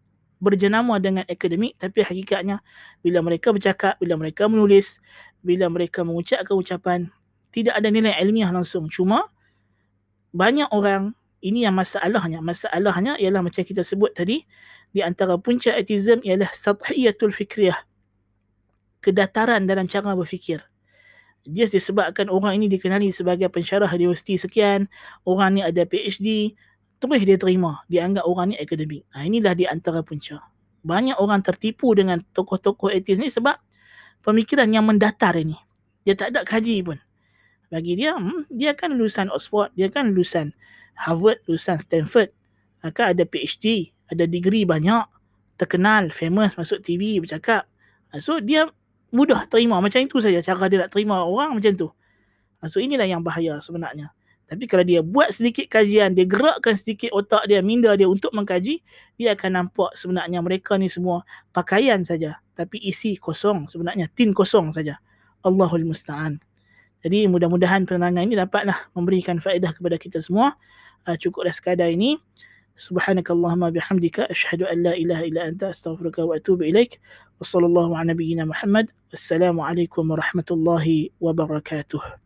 berjenama dengan akademik tapi hakikatnya bila mereka bercakap, bila mereka menulis, bila mereka mengucapkan ucapan tidak ada nilai ilmiah langsung. Cuma banyak orang ini yang masalahnya. Masalahnya ialah macam kita sebut tadi di antara punca ateism ialah sathiyatul fikriyah. Kedataran dalam cara berfikir. Dia disebabkan orang ini dikenali sebagai pensyarah universiti sekian, orang ni ada PhD, terus dia terima dianggap orang ni akademik. Ha, inilah di antara punca. Banyak orang tertipu dengan tokoh-tokoh etis ni sebab pemikiran yang mendatar ini. Dia tak ada kaji pun. Bagi dia hmm, dia kan lulusan Oxford dia kan lulusan Harvard lulusan Stanford. Akan ada PhD ada degree banyak terkenal famous masuk TV bercakap. Ha, so dia mudah terima macam itu saja cara dia nak terima orang macam tu ha, so inilah yang bahaya sebenarnya tapi kalau dia buat sedikit kajian, dia gerakkan sedikit otak dia, minda dia untuk mengkaji, dia akan nampak sebenarnya mereka ni semua pakaian saja. Tapi isi kosong sebenarnya, tin kosong saja. Allahul Musta'an. Jadi mudah-mudahan penerangan ini dapatlah memberikan faedah kepada kita semua. Uh, cukuplah sekadar ini. Subhanakallahumma bihamdika ashhadu an la ilaha illa anta astaghfiruka wa atubu ilaik. Wassallallahu ala nabiyyina Muhammad. Wassalamualaikum warahmatullahi wabarakatuh.